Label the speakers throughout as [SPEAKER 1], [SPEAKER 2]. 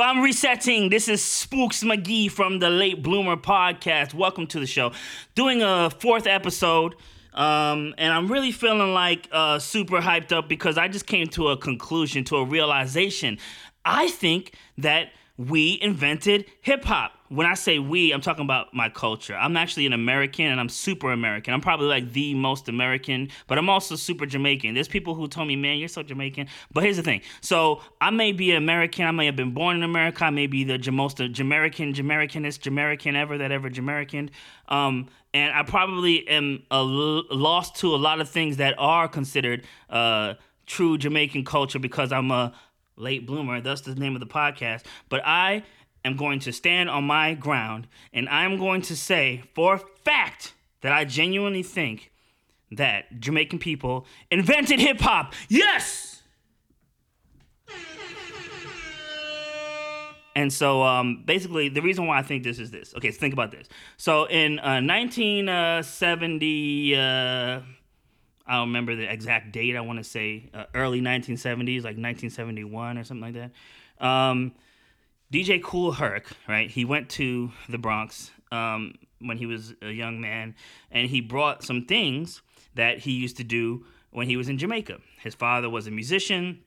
[SPEAKER 1] So I'm resetting. This is Spooks McGee from the Late Bloomer podcast. Welcome to the show. Doing a fourth episode. Um, and I'm really feeling like uh, super hyped up because I just came to a conclusion, to a realization. I think that we invented hip hop. When I say we, I'm talking about my culture. I'm actually an American and I'm super American. I'm probably like the most American, but I'm also super Jamaican. There's people who told me, man, you're so Jamaican. But here's the thing. So I may be an American. I may have been born in America. I may be the most Jamaican, Jamaicanist Jamaican ever that ever Jamaican. Um, and I probably am lost to a lot of things that are considered uh, true Jamaican culture because I'm a late bloomer. That's the name of the podcast. But I am going to stand on my ground and I'm going to say for a fact that I genuinely think that Jamaican people invented hip hop. Yes! And so, um, basically, the reason why I think this is this. Okay, so think about this. So, in uh, 1970, uh, I don't remember the exact date. I want to say uh, early 1970s, like 1971 or something like that. Um, DJ Kool Herc, right? He went to the Bronx um, when he was a young man, and he brought some things that he used to do when he was in Jamaica. His father was a musician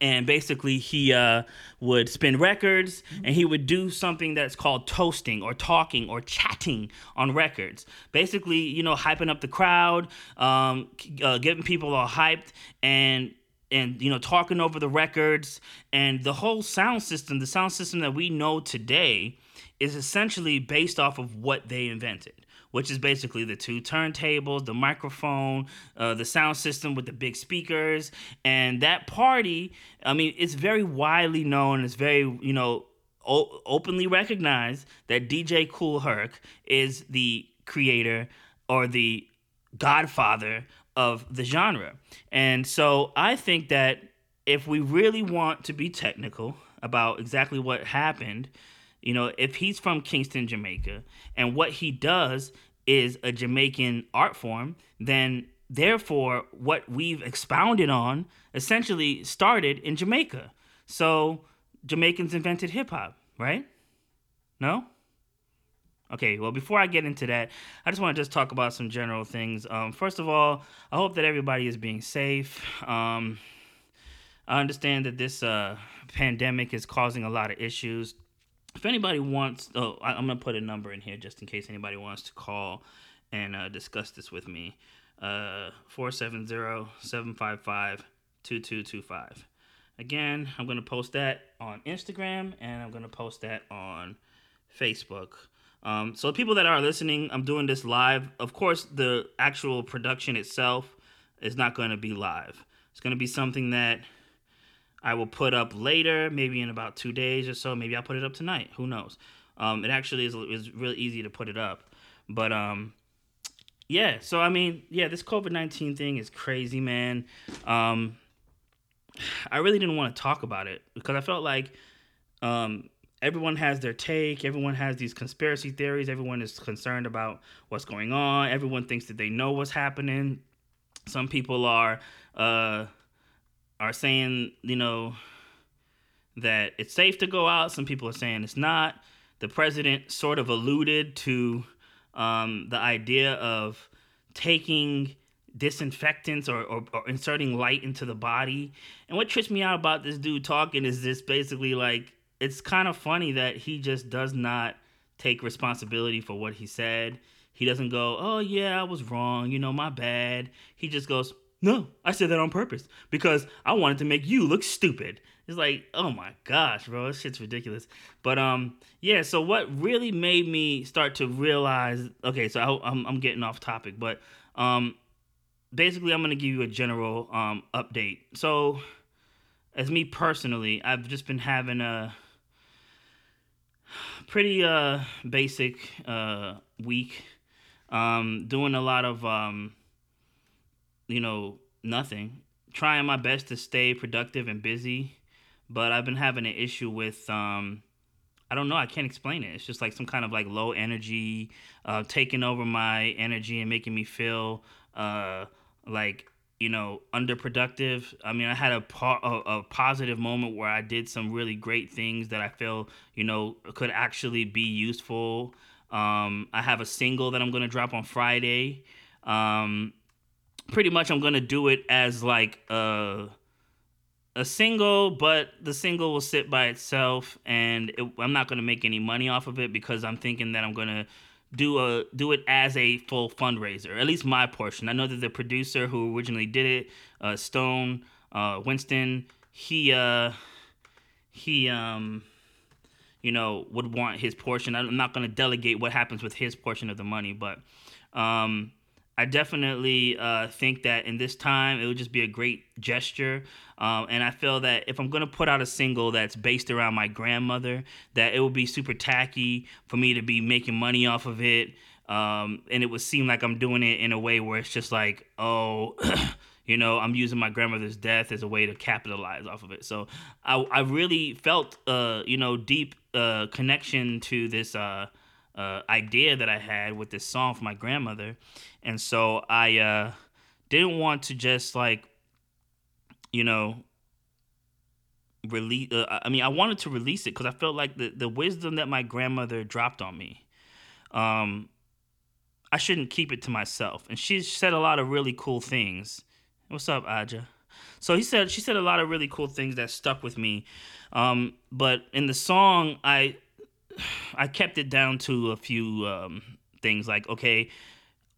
[SPEAKER 1] and basically he uh, would spin records and he would do something that's called toasting or talking or chatting on records. Basically you know hyping up the crowd um, uh, getting people all hyped and and you know talking over the records. And the whole sound system the sound system that we know today is essentially based off of what they invented which is basically the two turntables, the microphone, uh, the sound system with the big speakers. And that party, I mean, it's very widely known. It's very, you know, o- openly recognized that DJ Kool Herc is the creator or the godfather of the genre. And so I think that if we really want to be technical about exactly what happened, you know, if he's from Kingston, Jamaica, and what he does is a Jamaican art form, then therefore what we've expounded on essentially started in Jamaica. So Jamaicans invented hip hop, right? No? Okay, well, before I get into that, I just want to just talk about some general things. Um, first of all, I hope that everybody is being safe. Um, I understand that this uh, pandemic is causing a lot of issues if anybody wants, oh, I, am gonna put a number in here just in case anybody wants to call and uh, discuss this with me. Uh, 470-755-2225. Again, I'm gonna post that on Instagram and I'm gonna post that on Facebook. Um, so people that are listening, I'm doing this live. Of course, the actual production itself is not going to be live. It's going to be something that I will put up later, maybe in about two days or so. Maybe I'll put it up tonight. Who knows? Um, it actually is, is really easy to put it up. But um, yeah, so I mean, yeah, this COVID 19 thing is crazy, man. Um, I really didn't want to talk about it because I felt like um, everyone has their take. Everyone has these conspiracy theories. Everyone is concerned about what's going on. Everyone thinks that they know what's happening. Some people are. Uh, are saying, you know, that it's safe to go out. Some people are saying it's not. The president sort of alluded to um, the idea of taking disinfectants or, or, or, inserting light into the body. And what trips me out about this dude talking is this basically like, it's kind of funny that he just does not take responsibility for what he said. He doesn't go, oh, yeah, I was wrong, you know, my bad. He just goes, no, I said that on purpose because I wanted to make you look stupid. It's like, oh my gosh, bro, this shit's ridiculous. But um, yeah. So what really made me start to realize? Okay, so I, I'm I'm getting off topic, but um, basically, I'm gonna give you a general um update. So, as me personally, I've just been having a pretty uh basic uh week. Um, doing a lot of um you know, nothing. Trying my best to stay productive and busy, but I've been having an issue with um I don't know, I can't explain it. It's just like some kind of like low energy uh taking over my energy and making me feel uh like you know underproductive. I mean, I had a, po- a, a positive moment where I did some really great things that I feel you know could actually be useful. Um, I have a single that I'm gonna drop on Friday. Um, pretty much, I'm gonna do it as like a a single, but the single will sit by itself, and it, I'm not gonna make any money off of it because I'm thinking that I'm gonna do a do it as a full fundraiser. At least my portion. I know that the producer who originally did it, uh, Stone uh, Winston, he uh, he um, you know would want his portion. I'm not to delegate what happens with his portion of the money, but um, I definitely uh, think that in this time it would just be a great gesture. Um, and I feel that if I'm gonna put out a single that's based around my grandmother, that it would be super tacky for me to be making money off of it. Um, and it would seem like I'm doing it in a way where it's just like, oh, you know, I'm using my grandmother's death as a way to capitalize off of it. So I, I really felt, uh, you know, deep uh, connection to this. Uh, uh, idea that I had with this song for my grandmother, and so I uh, didn't want to just like, you know, release. Uh, I mean, I wanted to release it because I felt like the the wisdom that my grandmother dropped on me, um, I shouldn't keep it to myself. And she said a lot of really cool things. What's up, Aja? So he said she said a lot of really cool things that stuck with me. Um, but in the song, I I kept it down to a few um, things like okay,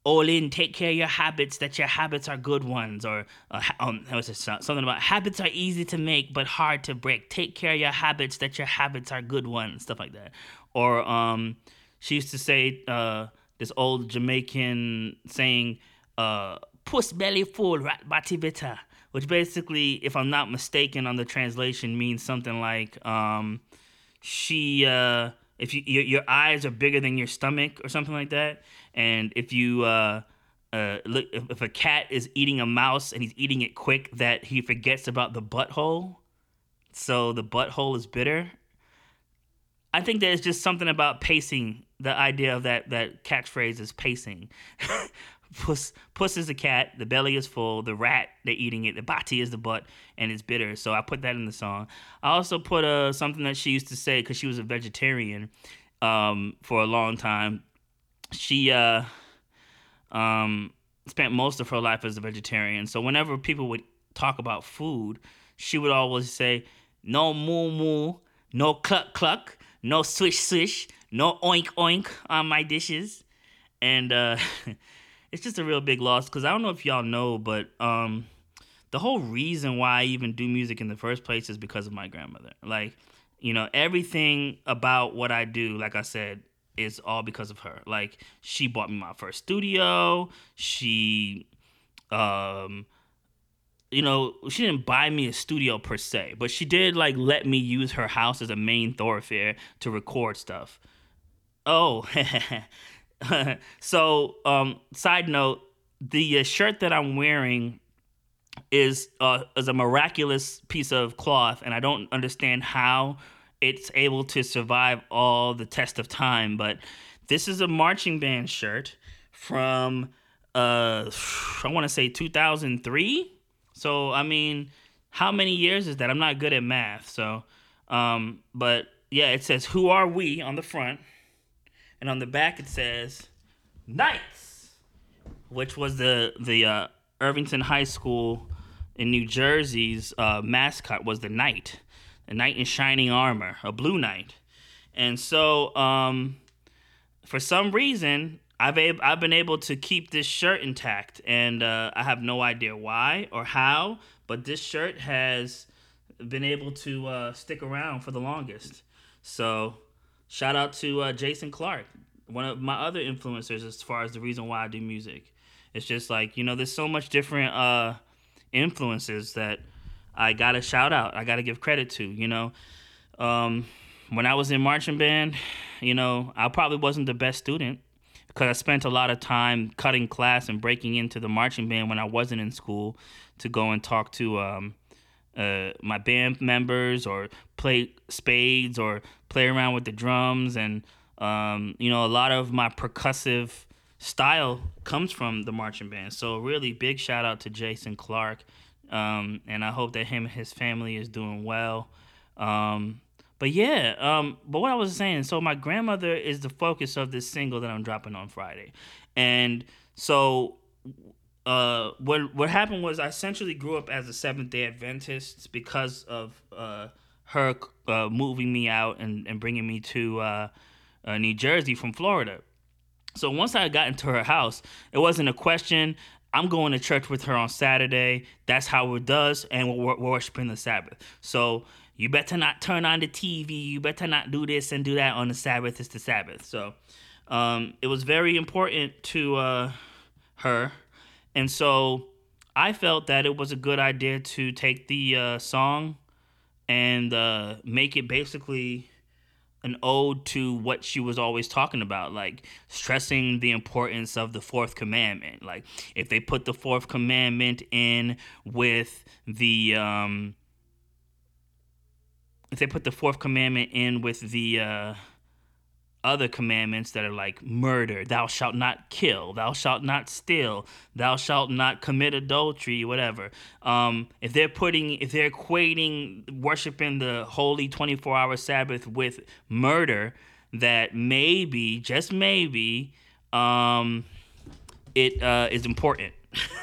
[SPEAKER 1] all in, take care of your habits. That your habits are good ones, or uh, um, was it, something about habits are easy to make but hard to break. Take care of your habits. That your habits are good ones, stuff like that. Or um, she used to say uh, this old Jamaican saying, uh, "Puss belly full, rat body bitter," which basically, if I'm not mistaken on the translation, means something like um, she. Uh, if you your, your eyes are bigger than your stomach or something like that, and if you uh, uh, look if, if a cat is eating a mouse and he's eating it quick, that he forgets about the butthole, so the butthole is bitter. I think there's just something about pacing. The idea of that that catchphrase is pacing. Puss, puss is a cat. The belly is full. The rat, they're eating it. The bati is the butt, and it's bitter. So I put that in the song. I also put uh, something that she used to say because she was a vegetarian um, for a long time. She uh, um, spent most of her life as a vegetarian. So whenever people would talk about food, she would always say, "No moo moo, no cluck cluck, no swish swish, no oink oink on my dishes," and. Uh, it's just a real big loss because I don't know if y'all know, but um, the whole reason why I even do music in the first place is because of my grandmother. Like, you know, everything about what I do, like I said, is all because of her. Like, she bought me my first studio. She, um, you know, she didn't buy me a studio per se, but she did like let me use her house as a main thoroughfare to record stuff. Oh, so, um, side note, the uh, shirt that I'm wearing is uh, is a miraculous piece of cloth, and I don't understand how it's able to survive all the test of time. But this is a marching band shirt from uh, I want to say 2003. So I mean, how many years is that? I'm not good at math, so um, but yeah, it says "Who are we" on the front and on the back it says Knights, which was the the uh, Irvington High School in New Jersey's uh, mascot was the knight, a knight in shining armor, a blue knight, and so um, for some reason I've I've been able to keep this shirt intact, and uh, I have no idea why or how, but this shirt has been able to uh, stick around for the longest. So Shout out to uh, Jason Clark, one of my other influencers as far as the reason why I do music. It's just like, you know, there's so much different uh, influences that I got to shout out. I got to give credit to, you know. Um, when I was in marching band, you know, I probably wasn't the best student because I spent a lot of time cutting class and breaking into the marching band when I wasn't in school to go and talk to um, uh, my band members or play spades or play around with the drums and um, you know a lot of my percussive style comes from the marching band. So really big shout out to Jason Clark. Um, and I hope that him and his family is doing well. Um, but yeah, um, but what I was saying, so my grandmother is the focus of this single that I'm dropping on Friday. And so uh, what what happened was I essentially grew up as a Seventh Day Adventist because of uh, her uh, moving me out and, and bringing me to uh, uh, New Jersey from Florida. So once I got into her house, it wasn't a question. I'm going to church with her on Saturday. That's how it does, and we're, we're worshiping the Sabbath. So you better not turn on the TV. You better not do this and do that on the Sabbath. It's the Sabbath. So um, it was very important to her, and so I felt that it was a good idea to take the uh, song and uh, make it basically an ode to what she was always talking about, like stressing the importance of the fourth commandment. Like if they put the fourth commandment in with the um, if they put the fourth commandment in with the uh, other commandments that are like murder, thou shalt not kill, thou shalt not steal, thou shalt not commit adultery, whatever. Um, if they're putting, if they're equating worshiping the holy 24 hour Sabbath with murder, that maybe, just maybe, um, it uh, is important.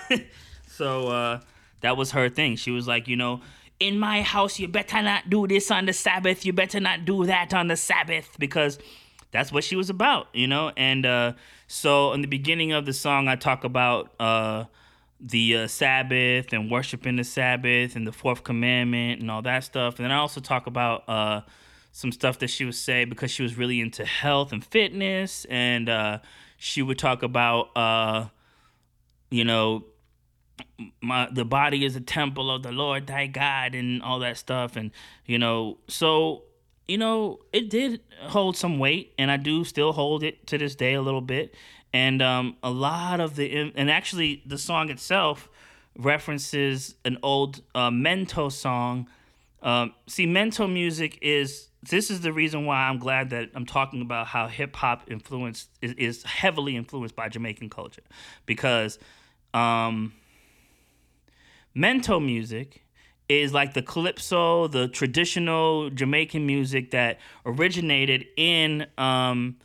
[SPEAKER 1] so uh, that was her thing. She was like, you know, in my house, you better not do this on the Sabbath. You better not do that on the Sabbath because that's what she was about, you know. And uh, so in the beginning of the song, I talk about uh, the uh, Sabbath and worshiping the Sabbath and the fourth commandment and all that stuff. And then I also talk about uh, some stuff that she would say because she was really into health and fitness, and uh, she would talk about, uh, you know, my the body is a temple of the Lord thy God and all that stuff and you know so you know, it did hold some weight, and I do still hold it to this day a little bit. And um, a lot of the, and actually, the song itself references an old uh, Mento song. Um, see, Mento music is this is the reason why I'm glad that I'm talking about how hip hop influenced is, is, heavily influenced by Jamaican culture because um, Mento music is like the calypso, the traditional Jamaican music that originated in um,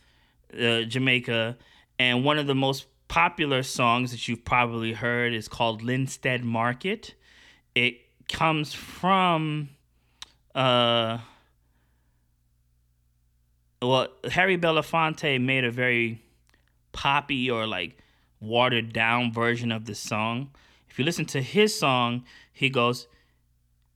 [SPEAKER 1] uh, Jamaica. And one of the most popular songs that you've probably heard is called Linstead Market. It comes from, uh, well, Harry Belafonte made a very poppy or like watered down version of the song. If you listen to his song, he goes,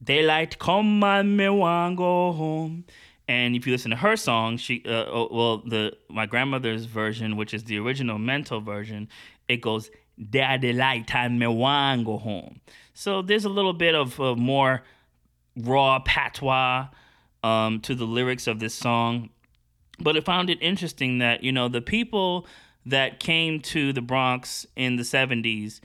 [SPEAKER 1] Daylight come and me want go home. And if you listen to her song, she uh, oh, well the my grandmother's version, which is the original Mento version, it goes Daddy light and me want go home. So there's a little bit of uh, more raw patois um, to the lyrics of this song. But I found it interesting that you know the people that came to the Bronx in the 70s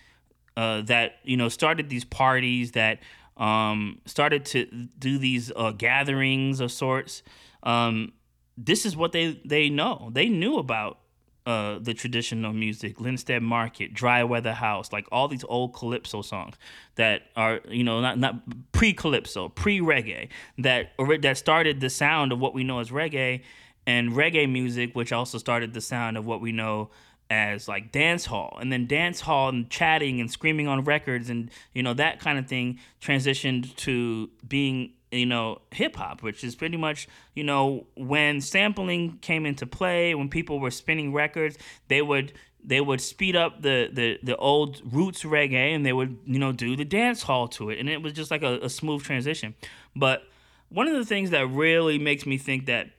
[SPEAKER 1] uh, that you know started these parties that um, started to do these uh, gatherings of sorts. Um, this is what they they know. They knew about uh, the traditional music, Linstead Market, Dry Weather House, like all these old calypso songs that are you know not not pre calypso, pre reggae that that started the sound of what we know as reggae, and reggae music, which also started the sound of what we know as like dance hall. And then dance hall and chatting and screaming on records and you know that kind of thing transitioned to being you know hip hop which is pretty much you know when sampling came into play when people were spinning records they would they would speed up the the the old roots reggae and they would you know do the dance hall to it. And it was just like a, a smooth transition. But one of the things that really makes me think that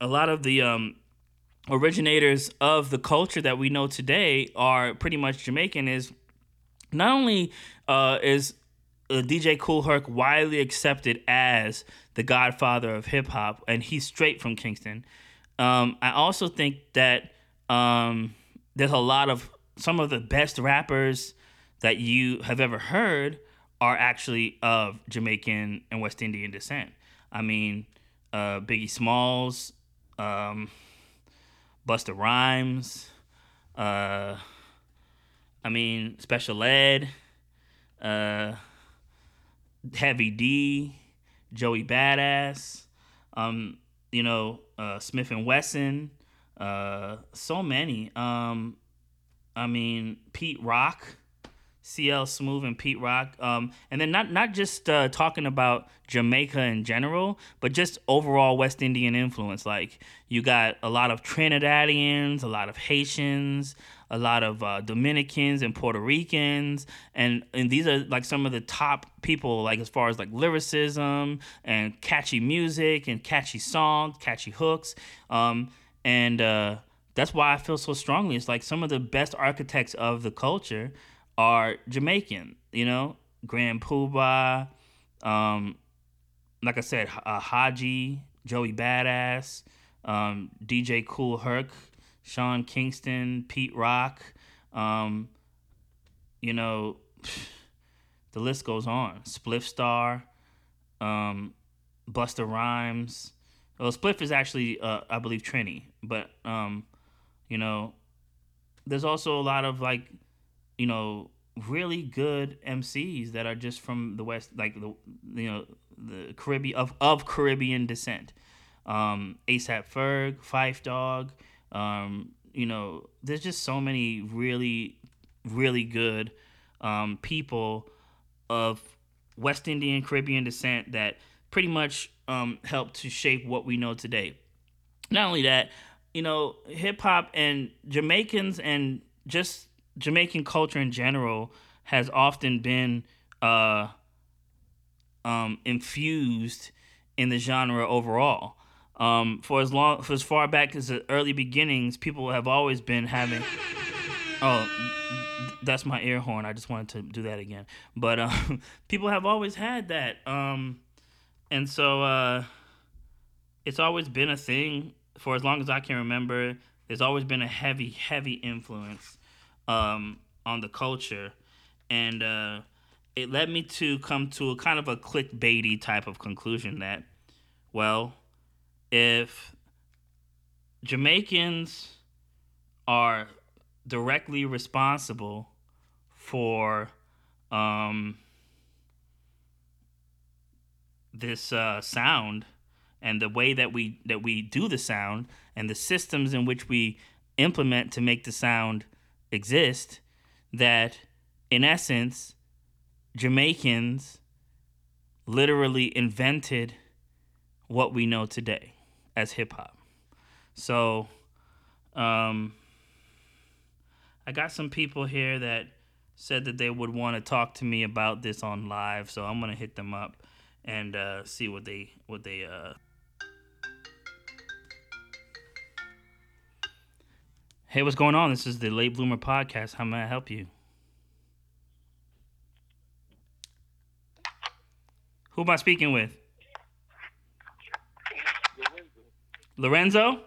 [SPEAKER 1] a lot of the um originators of the culture that we know today are pretty much Jamaican is not only uh, is uh, DJ Kool Herc widely accepted as the godfather of hip hop, and he's straight from Kingston. Um, I also think that um, there's a lot of some of the best rappers that you have ever heard are actually of Jamaican and West Indian descent. I mean, uh, Biggie Smalls, um, Busta Rhymes, Uh, I mean, Special Ed, uh, Heavy D, Joey Badass, um, you know, uh, Smif-N-Wessun, uh, so many. Um, I mean, Pete Rock. CL Smooth and Pete Rock. Um, and then not not just uh, talking about Jamaica in general, but just overall West Indian influence. Like you got a lot of Trinidadians, a lot of Haitians, a lot of uh, Dominicans and Puerto Ricans, and and these are like some of the top people like as far as like lyricism and catchy music and catchy songs, catchy hooks. Um, and uh, that's why I feel so strongly. It's like some of the best architects of the culture are Jamaican. You know, Grand Puba, um, like I said, uh, Hadji, Joey Badass, um, DJ Kool Herc, Sean Kingston, Pete Rock. Um, you know, the list goes on. Spliff Star, um, Busta Rhymes. Well, Spliff is actually, uh, I believe, Trini, but um, you know, there's also a lot of like you know, really good MCs that are just from the West, like the you know the Caribbean of of Caribbean descent. Um, ASAP Ferg, Phife Dawg, Um, you know, there's just so many really, really good um, people of West Indian Caribbean descent that pretty much um, helped to shape what we know today. Not only that, you know, hip hop and Jamaicans and just Jamaican culture in general has often been uh, um, infused in the genre overall. Um, for as long, for as far back as the early beginnings, people have always been having. Oh, that's my air horn. I just wanted to do that again. But um, people have always had that, um, and so uh, it's always been a thing for as long as I can remember. There's always been a heavy, heavy influence um, on the culture, and uh, it led me to come to a kind of a clickbaity type of conclusion that, well, if Jamaicans are directly responsible for um, this uh, sound and the way that we that we do the sound and the systems in which we implement to make the sound exist that in essence Jamaicans literally invented what we know today as hip hop. So um I got some people here that said that they would want to talk to me about this on live, so I'm gonna hit them up and uh, see what they what they uh, Hey, what's going on? This is the Late Bloomer Podcast. How may I help you? Who am I speaking with? Lorenzo?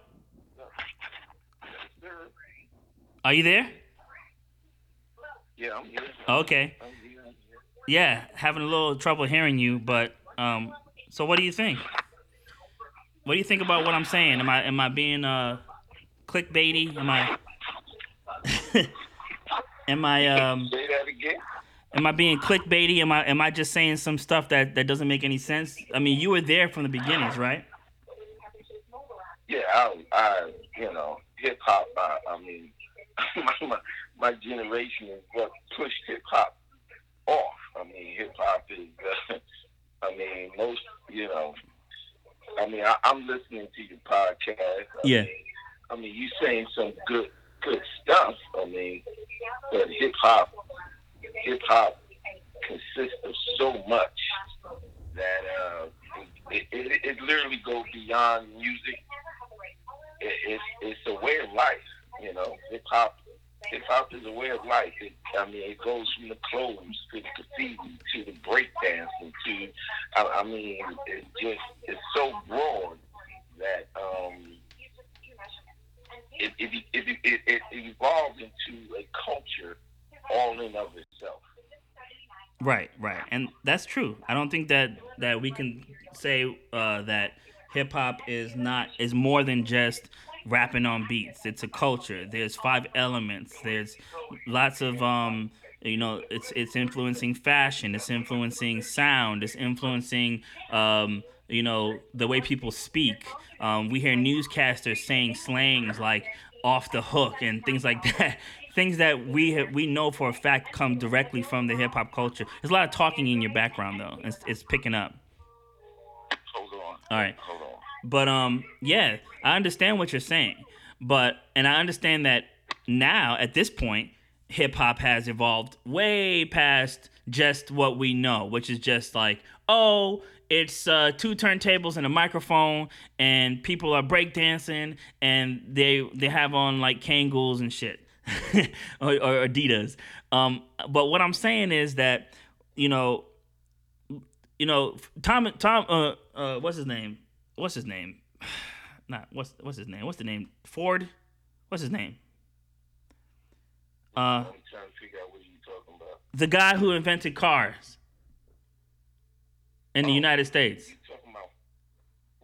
[SPEAKER 1] Are you there?
[SPEAKER 2] Yeah, I'm here.
[SPEAKER 1] Okay. Yeah, having a little trouble hearing you, but um, so what do you think? What do you think about what I'm saying? Am I am I being uh clickbaity? Am I? am I um?
[SPEAKER 2] Say that again.
[SPEAKER 1] Am I being clickbaity? Am I am I just saying some stuff that that doesn't make any sense? I mean, you were there from the beginnings, right?
[SPEAKER 2] Yeah, I, I you know, hip hop. I, I mean, my, my my generation is what pushed hip hop off. I mean, hip hop is. Uh, I mean, most you know. I mean, I, I'm listening to your podcast. I
[SPEAKER 1] Yeah.
[SPEAKER 2] Mean, I mean, you saying some good good stuff. I mean, but hip hop hip hop consists of so much that uh, it, it, it literally goes beyond music. It, it's it's a way of life, you know. Hip hop hip hop is a way of life. It, I mean, it goes from the clothes to the graffiti to the breakdancing to, I, I mean, it just it's so broad that um, it, it, it, it, it evolved into a culture all in of itself.
[SPEAKER 1] Right, right, and that's true. I don't think that that we can say uh, that hip hop is not is more than just rapping on beats. It's a culture. There's five elements. There's lots of um, you know, it's it's influencing fashion. It's influencing sound. It's influencing um, you know, the way people speak. Um, we hear newscasters saying slangs like off the hook and things like that. things that we have, we know for a fact come directly from the hip hop culture. There's a lot of talking in your background though. It's, it's picking up.
[SPEAKER 2] Hold on.
[SPEAKER 1] All right.
[SPEAKER 2] Hold on.
[SPEAKER 1] But um, yeah, I understand what you're saying. But and I understand that now at this point, hip hop has evolved way past just what we know, which is just like, oh, it's uh, two turntables and a microphone, and people are breakdancing, and they they have on like Kangols and shit. or, or, Adidas. Um, but what I'm saying is that you know, you know, Tom Tom uh, uh what's his name? What's his name? Not what's what's his name? What's the name? Ford? What's his name?
[SPEAKER 2] Uh, I'm trying to figure out what you talking about.
[SPEAKER 1] The guy who invented cars in the United States.
[SPEAKER 2] talking about?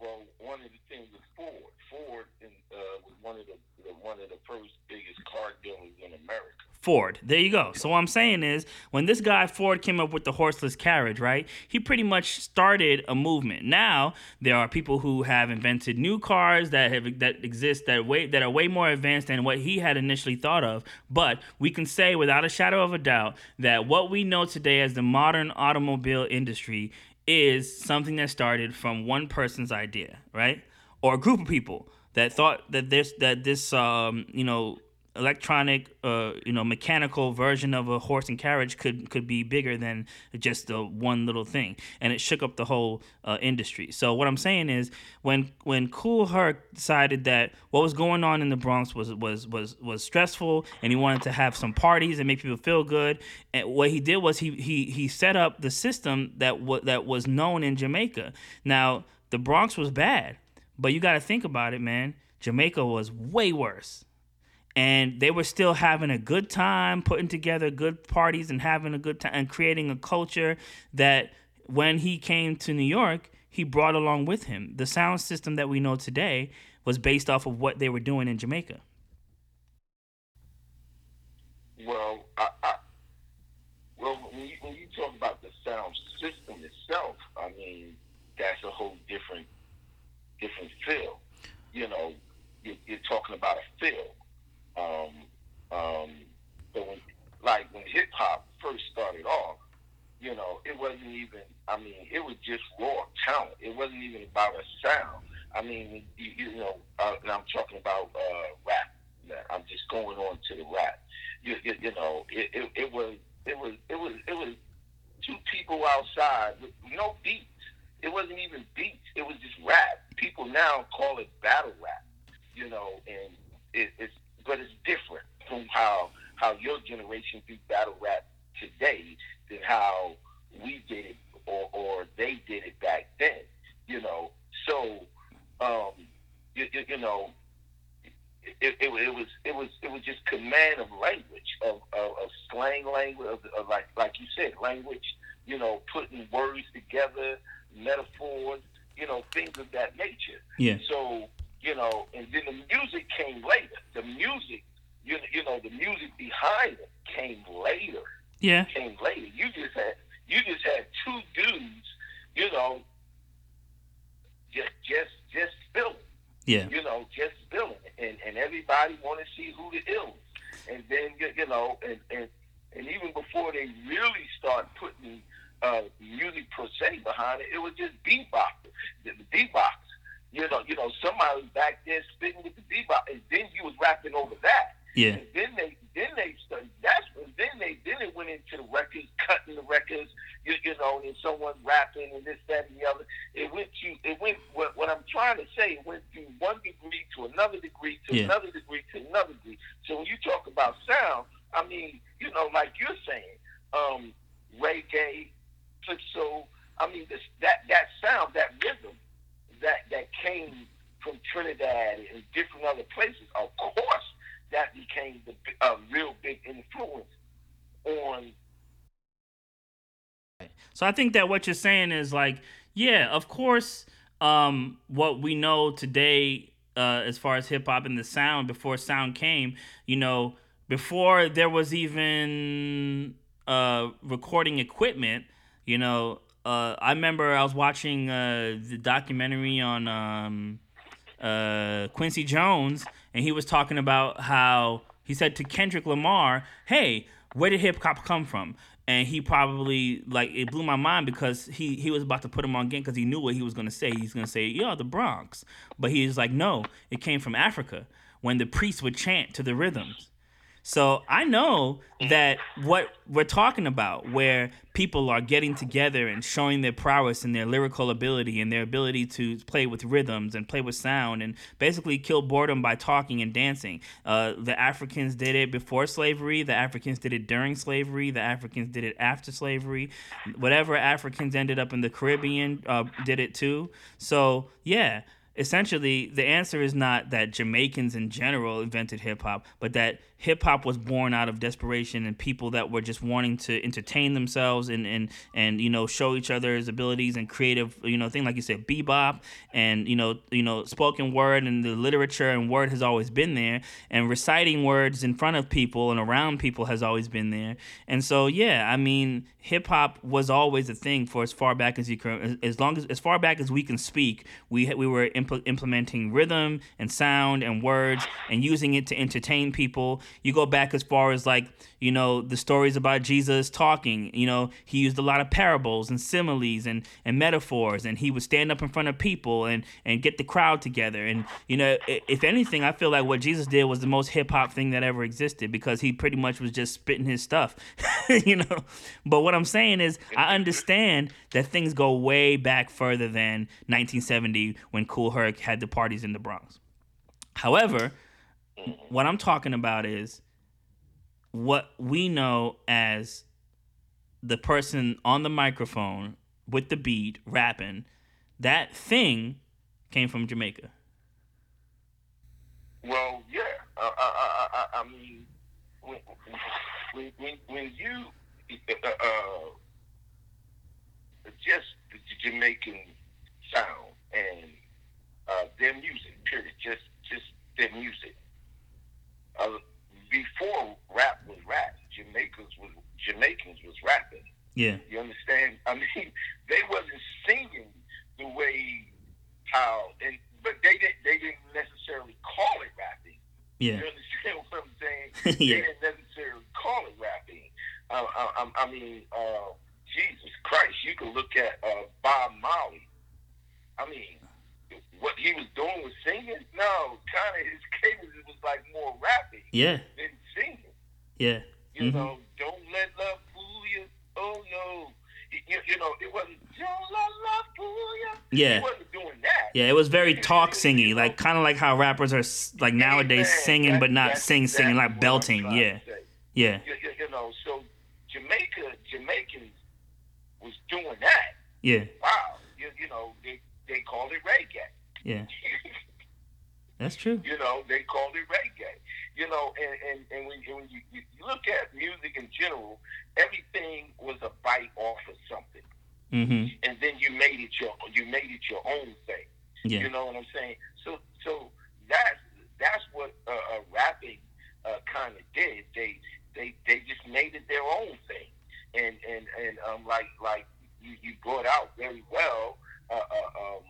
[SPEAKER 2] Well, one of the things was Ford. Ford in, uh, was one of the, the one of the first biggest car dealers in America.
[SPEAKER 1] Ford. There you go. So what I'm saying is, when this guy Ford came up with the horseless carriage, right? He pretty much started a movement. Now there are people who have invented new cars that have that exist that way that are way more advanced than what he had initially thought of. But we can say without a shadow of a doubt that what we know today as the modern automobile industry is something that started from one person's idea, right? Or a group of people that thought that this that this um, you know electronic, uh, you know, mechanical version of a horse and carriage could could be bigger than just the one little thing, and it shook up the whole uh, industry. So what I'm saying is, when when Kool Herc decided that what was going on in the Bronx was was was was stressful, and he wanted to have some parties and make people feel good, and what he did was he he he set up the system that w- that was known in Jamaica. Now the Bronx was bad, but you got to think about it, man. Jamaica was way worse and they were still having a good time putting together good parties and having a good time and creating a culture that when he came to New York, he brought along with him. The sound system that we know today was based off of what they were doing in Jamaica.
[SPEAKER 2] Well, I, I, well, when you, when you talk about the sound system itself, I mean, that's a whole different, different feel. You know, you're, you're talking about a feel um, um, but when, like when hip hop first started off, you know, it wasn't even. I mean, it was just raw talent. It wasn't even about a sound. I mean, you, you know, uh, and I'm talking about uh, rap. I'm just going on to the rap. You, you, you know, it, it, it was it was it was it was two people outside with no beats. It wasn't even beats. It was just rap. People now call it battle rap. You know, and it, it's but it's different from how how your generation do battle rap today than how we did it or, or they did it back then. You know, so um, you, you, you know, it, it, it, was it was it was just command of language of, of, of slang language of, of, like like you said language you know putting words together metaphors you know things of that nature
[SPEAKER 1] yeah
[SPEAKER 2] so you know, and then the music came later. The music, you, you know, the music behind it came later.
[SPEAKER 1] Yeah.
[SPEAKER 2] Came later. You just had you just had two dudes, you know, just just just spilling.
[SPEAKER 1] Yeah.
[SPEAKER 2] You know, just spilling. And and everybody wanna see who the ill And then you know, and, and and even before they really start putting uh, music per se behind it, it was just beatbox. The, beatbox you know, you know, somebody back there spitting with the bebop, and then you was rapping over that.
[SPEAKER 1] Yeah.
[SPEAKER 2] And then they, then they started. That's when then they, then it went into the records, cutting the records. You, you know, and someone rapping and this, that, and the other. It went to, it went. What, what I'm trying to say, it went from one degree to another degree to yeah. another degree to another degree. So when you talk about sound, I mean, you know, like you're saying, um, reggae, flipso. I mean, this, that that sound, that rhythm that that came from Trinidad and different other places, of course, that became the a real big influence on.
[SPEAKER 1] So I think that what you're saying is like, yeah, of course, um, what we know today uh, as far as hip hop and the sound before sound came. You know, before there was even uh, recording equipment. You know, uh, I remember I was watching uh, the documentary on um, uh, Quincy Jones, and he was talking about how he said to Kendrick Lamar, "Hey, where did hip hop come from?" And he probably like it blew my mind because he he was about to put him on game because he knew what he was gonna say. He's gonna say, "Yo, the Bronx," but he's like, "No, it came from Africa." When the priests would chant to the rhythms. So I know that what we're talking about, where people are getting together and showing their prowess and their lyrical ability and their ability to play with rhythms and play with sound and basically kill boredom by talking and dancing. Uh, the Africans did it before slavery. The Africans did it during slavery. The Africans did it after slavery. Whatever Africans ended up in the Caribbean uh, did it too. So yeah essentially the answer is not that Jamaicans in general invented hip hop, but that hip hop was born out of desperation and people that were just wanting to entertain themselves and and and you know show each other's abilities and creative you know thing like you said bebop and you know you know spoken word and the literature and word has always been there and reciting words in front of people and around people has always been there. And so yeah I mean hip hop was always a thing for as far back as you can as long as as far back as we can speak. We we were impl- implementing rhythm and sound and words and using it to entertain people you go back as far as like, you know, the stories about Jesus talking. You know, he used a lot of parables and similes and, and metaphors, and he would stand up in front of people and, and get the crowd together. And, you know, if anything, I feel like what Jesus did was the most hip hop thing that ever existed because he pretty much was just spitting his stuff, you know. But what I'm saying is, I understand that things go way back further than 1970 when Kool Herc had the parties in the Bronx. However, what I'm talking about is what we know as the person on the microphone with the beat rapping. That thing came from Jamaica.
[SPEAKER 2] Well, yeah. Uh, I, I, I, mean, when, when, when, when you uh, uh, just the Jamaican sound and uh, their music, period, just just their music uh, before rap was rap, Jamaicans was Jamaicans was rapping.
[SPEAKER 1] Yeah.
[SPEAKER 2] You understand? I mean, they wasn't singing the way how and but they didn't they didn't necessarily call it rapping.
[SPEAKER 1] Yeah.
[SPEAKER 2] You understand what I'm saying?
[SPEAKER 1] yeah.
[SPEAKER 2] They didn't necessarily call it rapping. Uh, I, I, I mean, uh, Jesus Christ, you can look at uh, Bob Marley. I mean, what he was doing was singing. No, kind of his cadence was like more rapping.
[SPEAKER 1] Yeah.
[SPEAKER 2] Than singing.
[SPEAKER 1] Yeah.
[SPEAKER 2] You
[SPEAKER 1] mm-hmm.
[SPEAKER 2] know, don't let love fool you. Oh no. You, you know, it wasn't don't let love fool you.
[SPEAKER 1] Yeah.
[SPEAKER 2] He wasn't doing that.
[SPEAKER 1] Yeah, it was very talk singy, like kind of like how rappers are like nowadays
[SPEAKER 2] Amen.
[SPEAKER 1] singing,
[SPEAKER 2] that,
[SPEAKER 1] but not sing singing, like belting. Yeah. Yeah.
[SPEAKER 2] You, you, you know, so Jamaica, Jamaicans was doing that.
[SPEAKER 1] Yeah.
[SPEAKER 2] Wow. You, you know, they they called it reggae.
[SPEAKER 1] Yeah. That's true.
[SPEAKER 2] You know, they called it reggae. You know, and, and, and when, when you, you look at music in general, everything was a bite off of something.
[SPEAKER 1] Mm-hmm.
[SPEAKER 2] And then you made it your you made it your own thing.
[SPEAKER 1] Yeah.
[SPEAKER 2] You know what I'm saying? So so that's that's what uh, uh, rapping uh, kind of did. They they they just made it their own thing. And and and um like like you, you brought out very well uh, uh, um,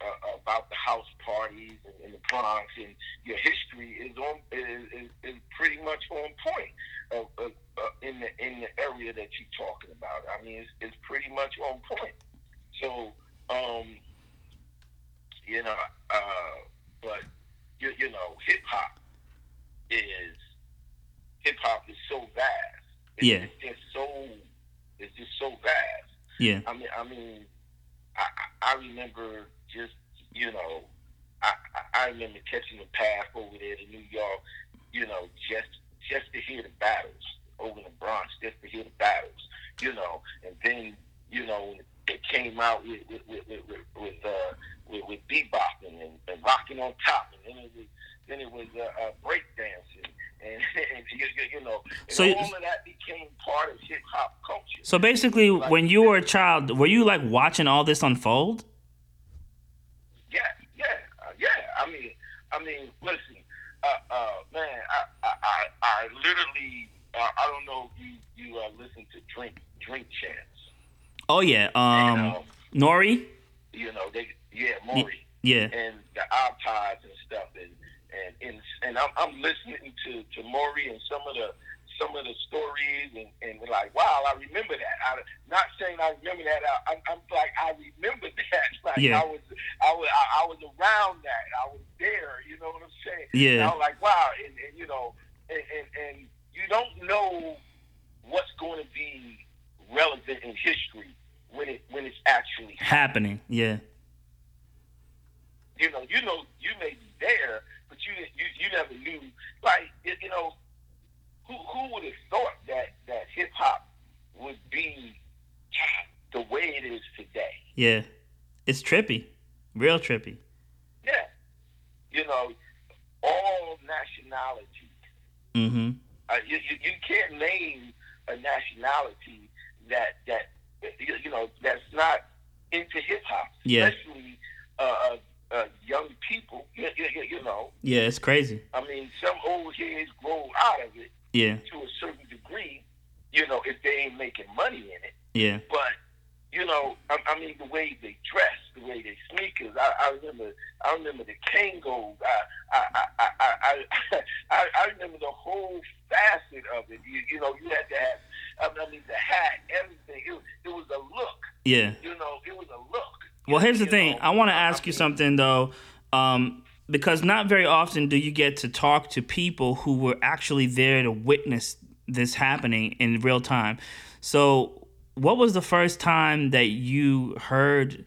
[SPEAKER 2] uh, about the house parties in, in the Bronx, and your history is on is, is, pretty much on point uh, uh, in the in the area that you're talking about. I mean, it's, it's pretty much on point. So, um, you know, uh, but you, you know, hip hop is hip hop is so vast. It's,
[SPEAKER 1] Yeah.
[SPEAKER 2] it's just so it's just so vast.
[SPEAKER 1] Yeah.
[SPEAKER 2] I mean, I mean, I, I remember just you know, I I- remember catching the path over there to New York, you know, just just to hear the battles over in the Bronx, just to hear the battles, you know, and then you know it came out with with with with, with, uh with, with bebopping and, and rocking on top, and then it was then it was uh, uh, break dancing, and, and you, you, know,
[SPEAKER 1] so
[SPEAKER 2] all of that became part of hip hop culture.
[SPEAKER 1] So basically, like, when you were a child, were you like watching all this unfold?
[SPEAKER 2] Yeah, yeah, uh, yeah. I mean, I mean, listen, uh, uh, man, I, I, I, I literally, uh, I don't know if you you uh, listen to Drink Drink Champs.
[SPEAKER 1] Oh yeah, um,
[SPEAKER 2] and, um
[SPEAKER 1] Nori.
[SPEAKER 2] You know they, yeah, Maury.
[SPEAKER 1] Yeah,
[SPEAKER 2] and the iPods and stuff and and and, and I'm, I'm listening to to Maury and some of the some of the stories and, and like wow I remember that. I not saying I remember that. I, I'm, I'm like I remember that. Like
[SPEAKER 1] Yeah.
[SPEAKER 2] I was I was I, I was around that. I was there. You know what I'm saying?
[SPEAKER 1] Yeah.
[SPEAKER 2] and I'm like wow. And, and you know and, and and you don't know what's going to be relevant in history when it when it's actually
[SPEAKER 1] happening. Yeah,
[SPEAKER 2] you know, you know, you may be there, you you, you never knew. Like you you know, who who would have thought that that hip hop would be the way it is today?
[SPEAKER 1] yeah. It's trippy, real trippy.
[SPEAKER 2] Yeah, you know, all nationalities.
[SPEAKER 1] Mm-hmm.
[SPEAKER 2] Uh, you, you you can't name a nationality that that you, you know that's not into hip hop,
[SPEAKER 1] Yeah.
[SPEAKER 2] especially uh, uh, young people. You, you, you- you know.
[SPEAKER 1] Yeah, it's crazy.
[SPEAKER 2] I mean, some old heads grow out of it
[SPEAKER 1] Yeah,
[SPEAKER 2] to a certain degree, you know, if they ain't making money in it.
[SPEAKER 1] yeah,
[SPEAKER 2] But, you know, I, I mean, the way they dress, the way they sneakers. I, I remember, I remember the Kangol. I, I, I, I, I, I, I remember the whole facet of it. You, you know, you had to have, I mean, the hat, everything. It, was- it was a look.
[SPEAKER 1] yeah.
[SPEAKER 2] You know, it was a look.
[SPEAKER 1] Well, here's the thing.
[SPEAKER 2] know,
[SPEAKER 1] I want to ask you something though, um, because not very often do you get to talk to people who were actually there to witness this happening in real time. So, what was the first time that you heard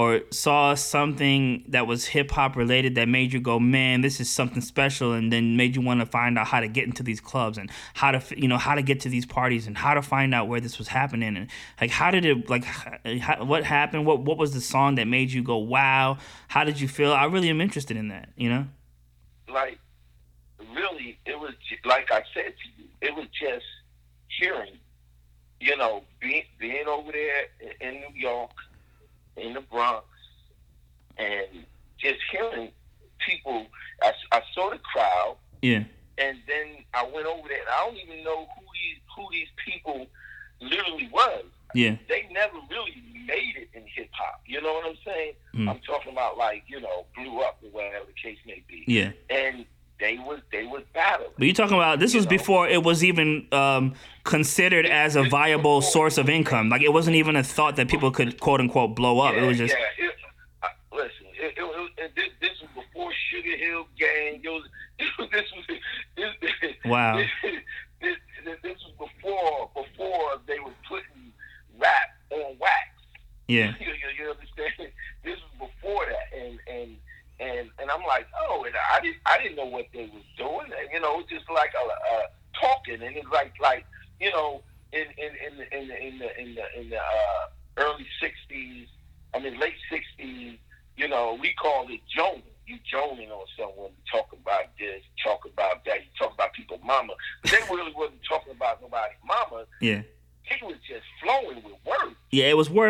[SPEAKER 1] or saw something that was hip hop related that made you go, "Man, this is something special," and then made you want to find out how to get into these clubs and how to, you know, how to get to these parties and how to find out where this was happening and like how did it, like, how, what happened? What what was the song that made you go, "Wow"? How did you feel? I really am interested in that. You know?
[SPEAKER 2] like really it was like I said to you, it was just hearing, you know, being being over there in New York, in the Bronx, and just hearing people. I, I saw the crowd,
[SPEAKER 1] Yeah.
[SPEAKER 2] and then I went over there, and I don't even know who these who these people literally was.
[SPEAKER 1] Yeah.
[SPEAKER 2] They never really made it in hip hop. You know what I'm saying?
[SPEAKER 1] Mm.
[SPEAKER 2] I'm talking about like you know blew up or whatever the case may be
[SPEAKER 1] Yeah.
[SPEAKER 2] and they was they was battling.
[SPEAKER 1] But you're talking about this was
[SPEAKER 2] know.
[SPEAKER 1] before it was even um, considered as a viable source of income. Like it wasn't even a thought that people could quote unquote blow up.
[SPEAKER 2] yeah,
[SPEAKER 1] It was just
[SPEAKER 2] yeah. It, uh, listen, it, this, this was before Sugar Hill Gang. It was this was this,
[SPEAKER 1] Wow.
[SPEAKER 2] This, this was before before they were putting rap on wax.
[SPEAKER 1] yeah.
[SPEAKER 2] You, you, you understand? This was before that, and and and and I'm like, oh, and I didn't I didn't know what they was doing. And, you know, it was just like a, a talking, and it's like like you know, in in in the in the in the in the, in the uh, early '60s, I mean late '60s. You know, we called it joning. You joning on someone. You talk about this, talk about that. You talk about people mama. But they really wasn't talking about nobody mama.
[SPEAKER 1] Yeah.
[SPEAKER 2] He was just flowing with words.
[SPEAKER 1] Yeah. It was wordplay.
[SPEAKER 2] You know
[SPEAKER 1] Yeah.
[SPEAKER 2] what I'm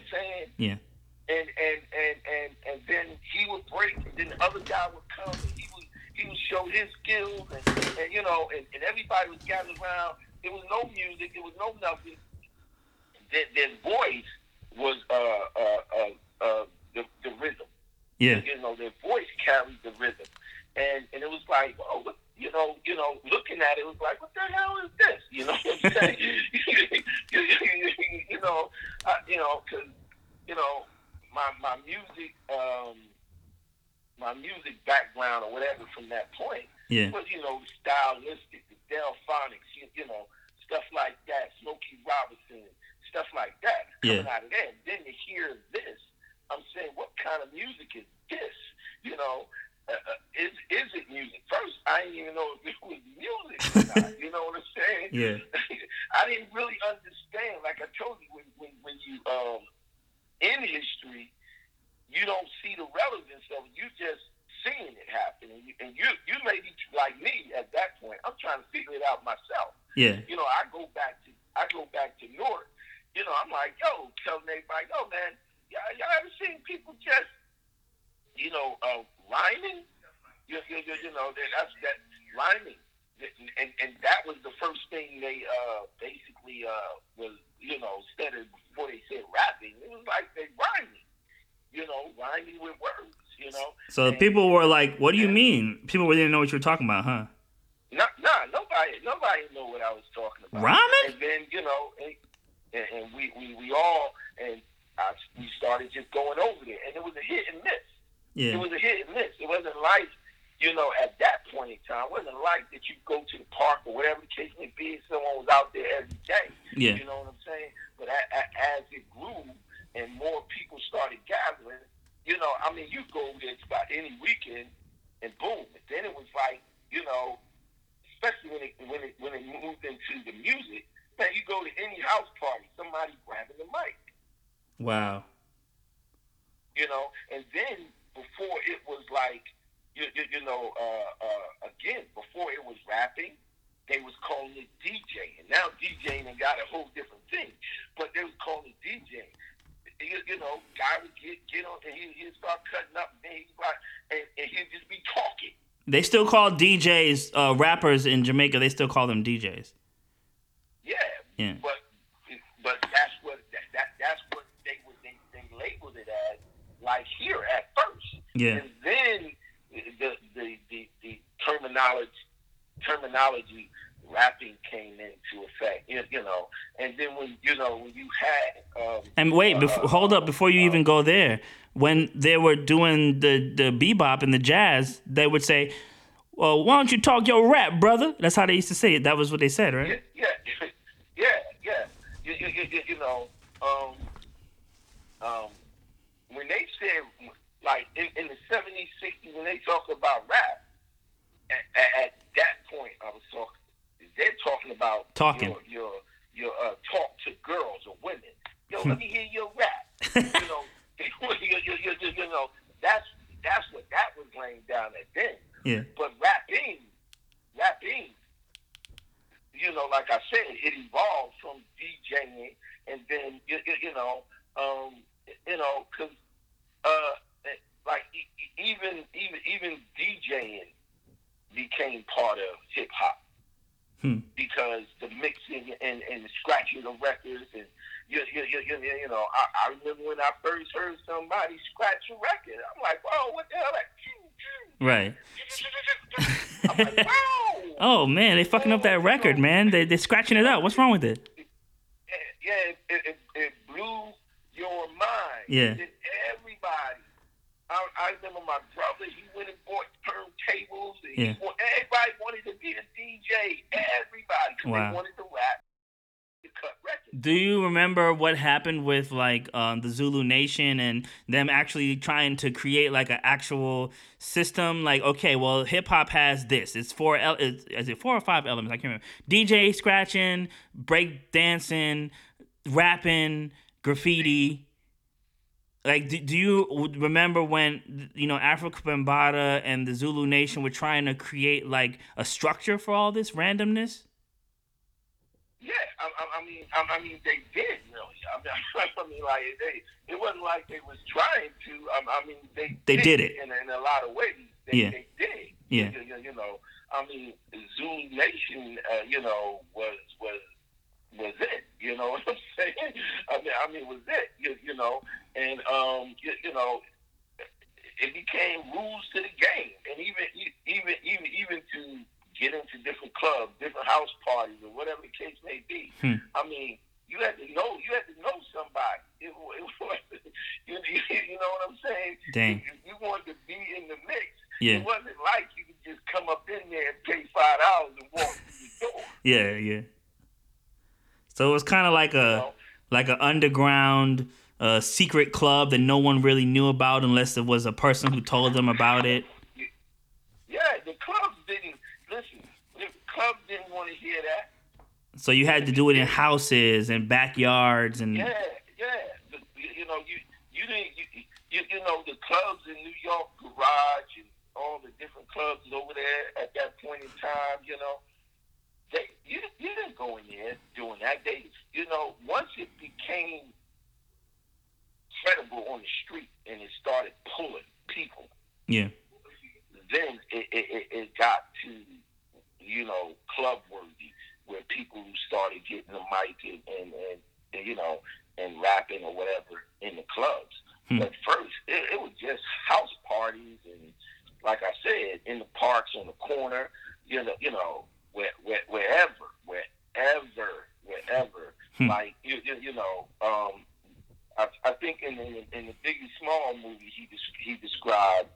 [SPEAKER 1] Yeah.
[SPEAKER 2] And and and and and then he would break, and then the other guy would come, and he would he would show his skills, and, and you know, and, and everybody was gathered around. There was no music, there was no nothing. Their, their voice was uh uh uh, uh the, the rhythm.
[SPEAKER 1] Yeah.
[SPEAKER 2] You know, their voice carried the rhythm, and and it was like, oh, look, you know, you know, looking at it, it was like, what the hell is this? You know what I'm saying? you know, uh, you know, because you know, my my music, um, my music background or whatever from that point
[SPEAKER 1] Yeah.
[SPEAKER 2] was, you know, stylistic, the Delfonics, you, you know, stuff like that, Smokey Robinson, stuff like that, coming
[SPEAKER 1] Yeah.
[SPEAKER 2] out of that. Then to hear this, I'm saying, what kind of music is this? You know, uh, uh, is is it music? First, I didn't even know if it was music or not. you know what I'm saying?
[SPEAKER 1] Yeah.
[SPEAKER 2] I didn't really understand. Like I told you, when when, when you um in history, you don't see the relevance of it. You just seeing it happen, and you and you, you may be like me at that point. I'm trying to figure it out myself.
[SPEAKER 1] Yeah.
[SPEAKER 2] You know, I go back to I go back to Newark. You know, I'm like, yo, telling everybody, yo, man, y'all, y'all ever seen people just, uh, rhyming? You, you, you, you know, that's that rhyming, and and actually uh, basically uh, was, you know, instead of before they said rapping, it was like they rhyming, you know, rhyming with words, you know.
[SPEAKER 1] So
[SPEAKER 2] And-
[SPEAKER 1] people were like, "What do you mean?" People didn't know what you were talking about, huh?
[SPEAKER 2] No, nah, nobody, nobody knew what I was talking about.
[SPEAKER 1] Rhyming?
[SPEAKER 2] And then you know, and, and, and we, we, we all, and I, we started just going over there, and it was a hit and miss. It was a hit and miss. It wasn't like, you know, at that point in time, it wasn't like that you go to the park or whatever the case may be, someone was out there every day.
[SPEAKER 1] Yeah.
[SPEAKER 2] You know what I'm saying? But a, a, as it grew and more people started gathering, you know, I mean, you go there about any weekend and boom. And then it was like, you know, especially when it when it when it moved into the music, man, you go to any house party, somebody grabbing the mic,
[SPEAKER 1] Wow.
[SPEAKER 2] you know, and then before it was like, you you, you know, uh, uh, again before it was rapping, they was calling it DJing. Now DJing and got a whole different thing, but they was calling it DJing. You, you know, guy would get get on and he he'd start cutting up, and he'd start, and, and he'd just be talking.
[SPEAKER 1] They still call DJs uh, rappers in Jamaica. They still call them DJs.
[SPEAKER 2] Yeah,
[SPEAKER 1] Yeah.
[SPEAKER 2] but but that's what that, that that's what they would they, they labeled it as like here at first,
[SPEAKER 1] Yeah.
[SPEAKER 2] and then the the the, the terminology terminology rapping came into effect. You, you know, and then when you know when you had um,
[SPEAKER 1] And wait, before, hold up before you even go there. When they were doing the the bebop and the jazz, they would say, "Well, why don't you talk your rap, brother?" That's how they used to say it. That was what they said, right?
[SPEAKER 2] yeah yeah yeah you, you, you- you know um um when they said like in, in the 70s 60s when they talk about rap at, at, at that point I was talking they're talking about
[SPEAKER 1] Talking.
[SPEAKER 2] your your, your uh, talk to girls or women yo let me hear your rap you know you, you, you, you, you know that's that's what that was laying down at then
[SPEAKER 1] Yeah.
[SPEAKER 2] but rapping rapping you know, like I said, it evolved from DJing, and then you, you, you know, um, you know, because uh, like even even even DJing became part of hip hop
[SPEAKER 1] Hmm.
[SPEAKER 2] because the mixing and, and the scratching of records and you you, you, you, you know I, I remember when I first heard somebody scratch a record I'm like whoa what the hell that
[SPEAKER 1] Right.
[SPEAKER 2] Like wow
[SPEAKER 1] Oh man, they fucking up that record, man. They they scratching it out. What's wrong with it?
[SPEAKER 2] yeah, it, it, it, blew your mind.
[SPEAKER 1] Yeah.
[SPEAKER 2] Everybody. I, I remember my brother, he went and bought turntables. And
[SPEAKER 1] Yeah.
[SPEAKER 2] everybody wanted to be a DJ. Everybody. 'cause
[SPEAKER 1] Wow.
[SPEAKER 2] They wanted to rap, to cut records.
[SPEAKER 1] Do you remember what happened with like um, the Zulu Nation and them actually trying to create like an actual system? Like, okay, well, hip hop has this. It's four. El- it's, is it four or five elements? I can't remember. DJ scratching, break dancing, rapping, graffiti. Like, do, do you remember when you know Afrika Bambaataa and the Zulu Nation were trying to create like a structure for all this randomness?
[SPEAKER 2] Yeah, I, I, I mean, I, I mean, they did really. I mean, I mean, like they, it wasn't like they was trying to. I, I mean, they
[SPEAKER 1] They did it.
[SPEAKER 2] in, in a lot of ways. They,
[SPEAKER 1] Yeah.
[SPEAKER 2] they did.
[SPEAKER 1] Yeah.
[SPEAKER 2] You, you, you know, I mean, Zulu Nation, uh, you know, was was was it. You know what I'm saying? I mean, I mean, was it? You, you know, and um, you, you know, it became rules to the game, and even even even even to get into different clubs, different house parties, or whatever the case may be.
[SPEAKER 1] Hmm.
[SPEAKER 2] I mean, you had to know you had to know somebody. It, it was, you, you know what I'm saying?
[SPEAKER 1] Dang.
[SPEAKER 2] You, you wanted to be in the mix.
[SPEAKER 1] Yeah.
[SPEAKER 2] It wasn't like you could just come up in there and pay five dollars and walk through the door.
[SPEAKER 1] Yeah, yeah. So it was kind of like a
[SPEAKER 2] know?
[SPEAKER 1] like an underground uh, secret club that no one really knew about unless it was a person who told them about it.
[SPEAKER 2] Yeah, the clubs didn't listen. The clubs didn't want to hear that.
[SPEAKER 1] So you had to do it in houses and backyards and
[SPEAKER 2] Yeah, yeah. The, you you know, you you didn't you, you you know the clubs in New York, Garage, and all the different clubs over there at that point in time. You know, you you didn't go in there doing that. They you know once it became credible on the street and it started pulling people,
[SPEAKER 1] yeah,
[SPEAKER 2] then it it, it, got to you know club worthy where people started getting the mic and, and, and, and you know and rapping or whatever in the clubs. Hmm. But first, it, it was just house parties and, like I said, in the parks on the corner. You know, you know, where, where, wherever, wherever, wherever. Hmm. Like you, you, you know, um, I, I think in the, in the Biggie Small movie, he he described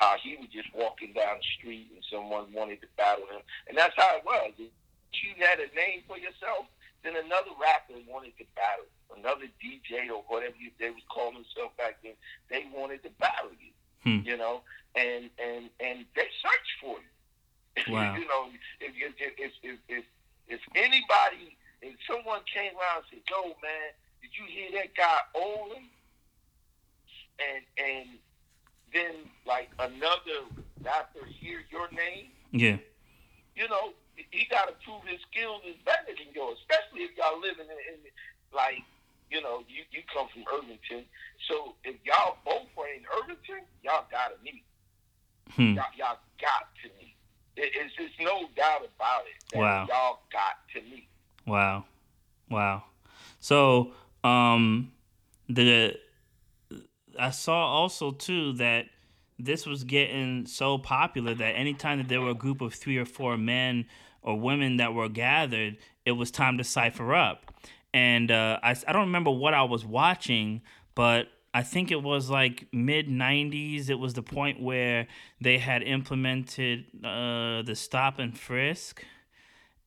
[SPEAKER 2] how he was just walking down the street and someone wanted to battle him, and that's how it was. If you had a name for yourself, then another rapper wanted to battle, another DJ or whatever you, they was calling themselves back then. They wanted to battle you, hmm. you know, and and and they searched for you. Wow. you know, if, if if if if if anybody, if someone came around and said, "Yo, man." Did you hear that guy Olin? And and then like another rapper hear your name?
[SPEAKER 1] Yeah.
[SPEAKER 2] You know, he got to prove his skills is better than yours, especially if y'all living in, in like you know, you, you come from Irvington. So if y'all both are in Irvington, y'all gotta meet. Hmm. Y'all, y'all got to meet. It, it's just no doubt about it. wow. Y'all got to meet.
[SPEAKER 1] Wow. Wow. So um, the I saw also too that this was getting so popular that anytime that there were a group of three or four men or women that were gathered, it was time to cipher up. And uh, I, I don't remember what I was watching, but I think it was like mid 90s. It was the point where they had implemented uh, the stop and frisk.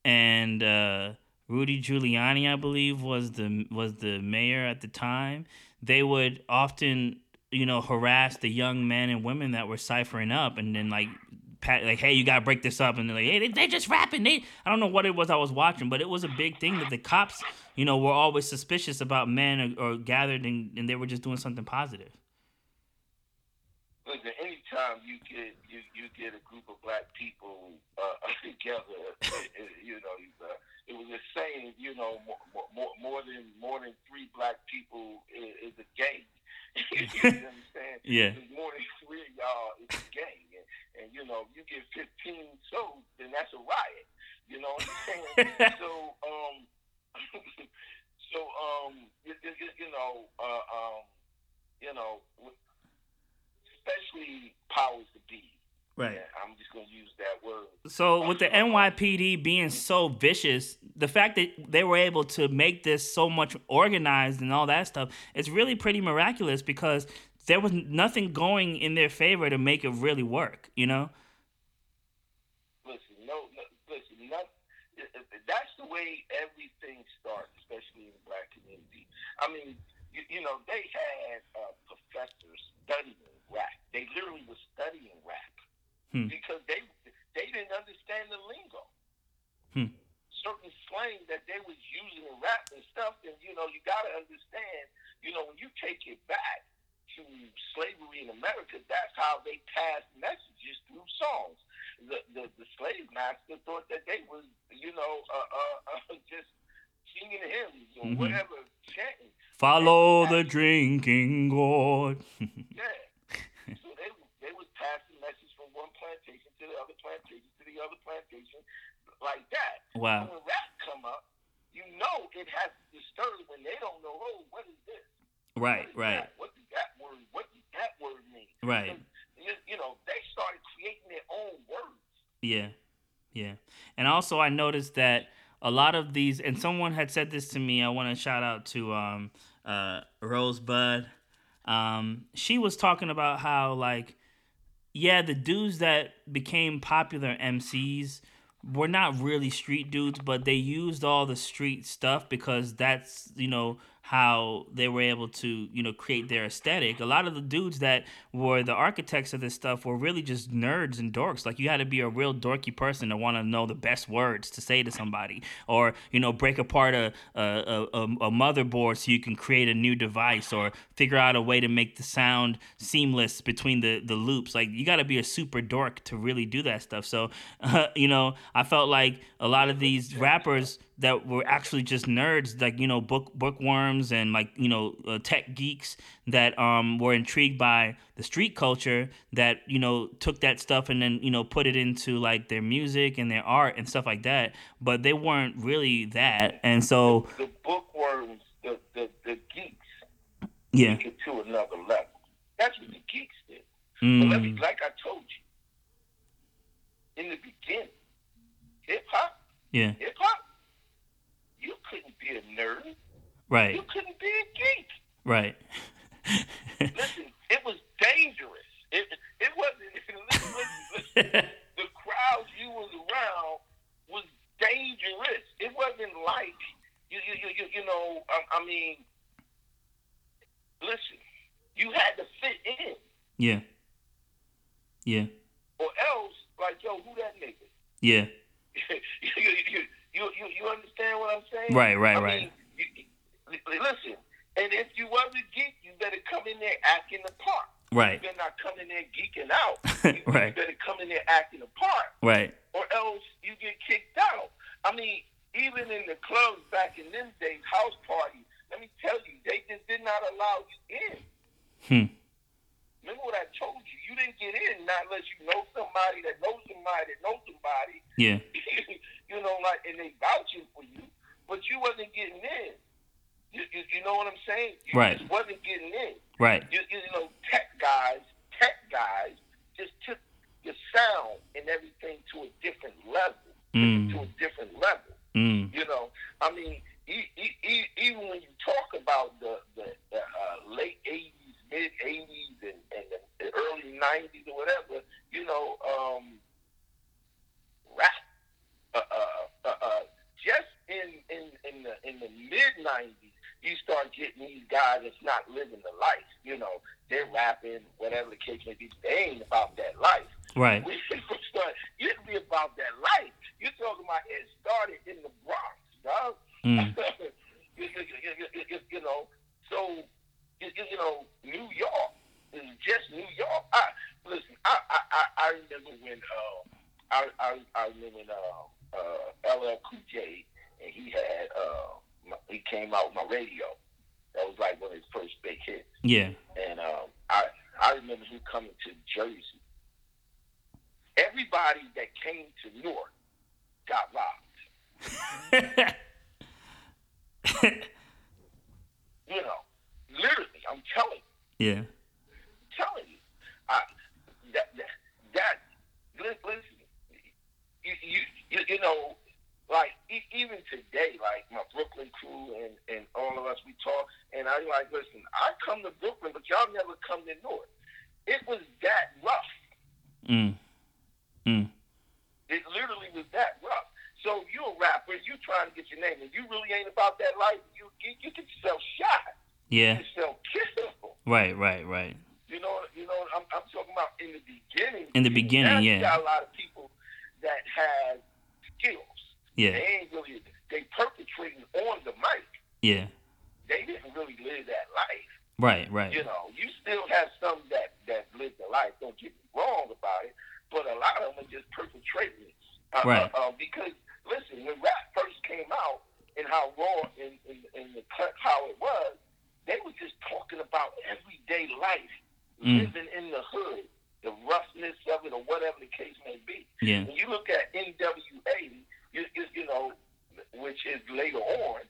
[SPEAKER 1] And uh, Rudy Giuliani, I believe, was the was the mayor at the time. They would often, you know, harass the young men and women that were ciphering up, and then like, pat, like, hey, you gotta break this up, and they're like, hey, they, they just rapping. They, I don't know what it was I was watching, but it was a big thing that the cops, you know, were always suspicious about men or, or gathered, and, and they were just doing something positive.
[SPEAKER 2] Listen, anytime you get you, you get a group of black people uh, together, you know, uh, it was a saying, you know, more, more, more than more than three black people is, is a gang. you understand?
[SPEAKER 1] Yeah.
[SPEAKER 2] There's more than three of y'all is a gang, and, you know, you get 15 so then that's a riot. You know what I'm saying? so, um, so um, you, you, you know, uh, um, you know, especially powers to be
[SPEAKER 1] Right. Yeah,
[SPEAKER 2] I'm just gonna use that word.
[SPEAKER 1] So with the NYPD being so vicious, the fact that they were able to make this so much organized and all that stuff, it's really pretty miraculous because there was nothing going in their favor to make it really work. You know.
[SPEAKER 2] Listen, no, no listen, not, that's the way everything starts, especially in the black community. I mean, you, you know, they had uh, professors studying rap. They literally were studying rap hmm. because they they didn't understand the lingo. Hmm. Certain slang that they was using in rap and stuff, and you know, you got to understand. You know, when you take it back to slavery in America, that's how they passed messages through songs. The the, the slave master thought that they was, you know, uh, uh, uh, just singing hymns or mm-hmm. whatever, chanting.
[SPEAKER 1] Follow the drinking gourd.
[SPEAKER 2] yeah. So they they was passing messages from one plantation to the other plantation to the other plantation, like that.
[SPEAKER 1] Wow.
[SPEAKER 2] when rap come up, you know it has to disturb when they don't know. Oh, what is this?
[SPEAKER 1] Right,
[SPEAKER 2] what
[SPEAKER 1] right.
[SPEAKER 2] That? What that word? What does that word mean?
[SPEAKER 1] Right.
[SPEAKER 2] You, you know, they started creating their own words.
[SPEAKER 1] Yeah, yeah. And also, I noticed that a lot of these, and someone had said this to me. I want to shout out to um, uh, Rosebud. Um, she was talking about how like yeah, the dudes that became popular MCs were not really street dudes, but they used all the street stuff because that's, you know, how they were able to, you know, create their aesthetic. A lot of the dudes that were the architects of this stuff were really just nerds and dorks. Like you had to be a real dorky person to want to know the best words to say to somebody, or you know, break apart a a, a a motherboard so you can create a new device, or figure out a way to make the sound seamless between the the loops. Like you got to be a super dork to really do that stuff. So, uh, you know, I felt like a lot of these rappers that were actually just nerds, like you know book bookworms and like you know uh, tech geeks that um were intrigued by the street culture that you know took that stuff and then you know put it into like their music and their art and stuff like that. But they weren't really that, and so
[SPEAKER 2] the bookworms, the the, the geeks,
[SPEAKER 1] yeah,
[SPEAKER 2] took it to another level. That's what the geeks did.
[SPEAKER 1] mm,
[SPEAKER 2] But let me, like I told you, in the beginning, hip hop,
[SPEAKER 1] yeah,
[SPEAKER 2] hip hop, couldn't be a nerd.
[SPEAKER 1] right,
[SPEAKER 2] You couldn't be a geek.
[SPEAKER 1] right,
[SPEAKER 2] Listen, it was dangerous. It it wasn't. Listen, listen, listen. the crowd you was around was dangerous. It wasn't like you you you, you, you know. I, I mean, listen, you had to fit in,
[SPEAKER 1] yeah, yeah,
[SPEAKER 2] or else, like yo, who that nigga?
[SPEAKER 1] yeah,
[SPEAKER 2] you, you, you, you, you understand what I'm saying?
[SPEAKER 1] Right, right,
[SPEAKER 2] I
[SPEAKER 1] right.
[SPEAKER 2] Mean, you, you- listen, and if you was a geek, you better come in there acting the part.
[SPEAKER 1] right,
[SPEAKER 2] You better not come in there geeking out. You,
[SPEAKER 1] Right.
[SPEAKER 2] you better come in there acting the part,
[SPEAKER 1] right,
[SPEAKER 2] or else you get kicked out. I mean, even in the clubs back in them days, house parties. Let me tell you, they just did not allow you in.
[SPEAKER 1] hmm,
[SPEAKER 2] Remember what I told you? You didn't get in not unless you know somebody that knows somebody that knows somebody.
[SPEAKER 1] yeah,
[SPEAKER 2] you know, like, and they vouching for you, but you wasn't getting in. You, you, you know what I'm saying? You
[SPEAKER 1] Right.
[SPEAKER 2] just wasn't getting in.
[SPEAKER 1] right,
[SPEAKER 2] You, you know, tech guys, tech guys just took the sound and everything to a different level,
[SPEAKER 1] Mm.
[SPEAKER 2] to a different level.
[SPEAKER 1] mm,
[SPEAKER 2] You know, I mean, e- e- e- even when you talk about the, the, the uh, late 80s, mid 80s, and, and the, early 90s or whatever, you know, um, rap, uh, uh, uh, uh, just in, in, in the, in the mid 90s, you start getting these guys that's not living the life. You know, they're rapping, whatever the case may be. They ain't about that life.
[SPEAKER 1] right,
[SPEAKER 2] We it used be about that life. You're talking about it started in the Bronx, dog.
[SPEAKER 1] mm,
[SPEAKER 2] you, you, you, you know, so you, you, know, New York is just New York. I listen. I I, I, I remember when uh, I, I I remember when uh, uh, LL Cool J and he had uh, my, he came out with my radio. That was like one of his first big hits.
[SPEAKER 1] yeah,
[SPEAKER 2] And um, I I remember him coming to Jersey. Everybody that came to Newark got robbed. You know, literally, I'm telling you,
[SPEAKER 1] yeah, I'm
[SPEAKER 2] telling you. I, that, that, that, li- listen, you, you, you, you know, like, e- even today, like, my Brooklyn crew and, and all of us, we talk, and I like, listen, I come to Brooklyn, but y'all never come to North. It was that rough.
[SPEAKER 1] mm, mm,
[SPEAKER 2] It literally was that rough. So you're a rapper, you trying to get your name, and you really ain't about that life. You you, you get yourself shot,
[SPEAKER 1] yeah,
[SPEAKER 2] you get yourself
[SPEAKER 1] right, right, right,
[SPEAKER 2] You know, you know. I'm, I'm talking about in the beginning.
[SPEAKER 1] In the beginning, yeah.
[SPEAKER 2] You got a lot of people that have skills.
[SPEAKER 1] yeah,
[SPEAKER 2] They ain't really they perpetrating on the mic.
[SPEAKER 1] yeah,
[SPEAKER 2] They didn't really live that life.
[SPEAKER 1] right, right,
[SPEAKER 2] You know, you still have some that that live the life. Don't get me wrong about it, but a lot of them are just perpetrators. Uh,
[SPEAKER 1] Right.
[SPEAKER 2] Uh, uh, because listen, when rap first came out and how raw and, and, and the cut how it was, they were just talking about everyday life,
[SPEAKER 1] Mm.
[SPEAKER 2] living in the hood, the roughness of it, or whatever the case may be.
[SPEAKER 1] yeah,
[SPEAKER 2] When you look at NWA, you, you, you know, which is later on,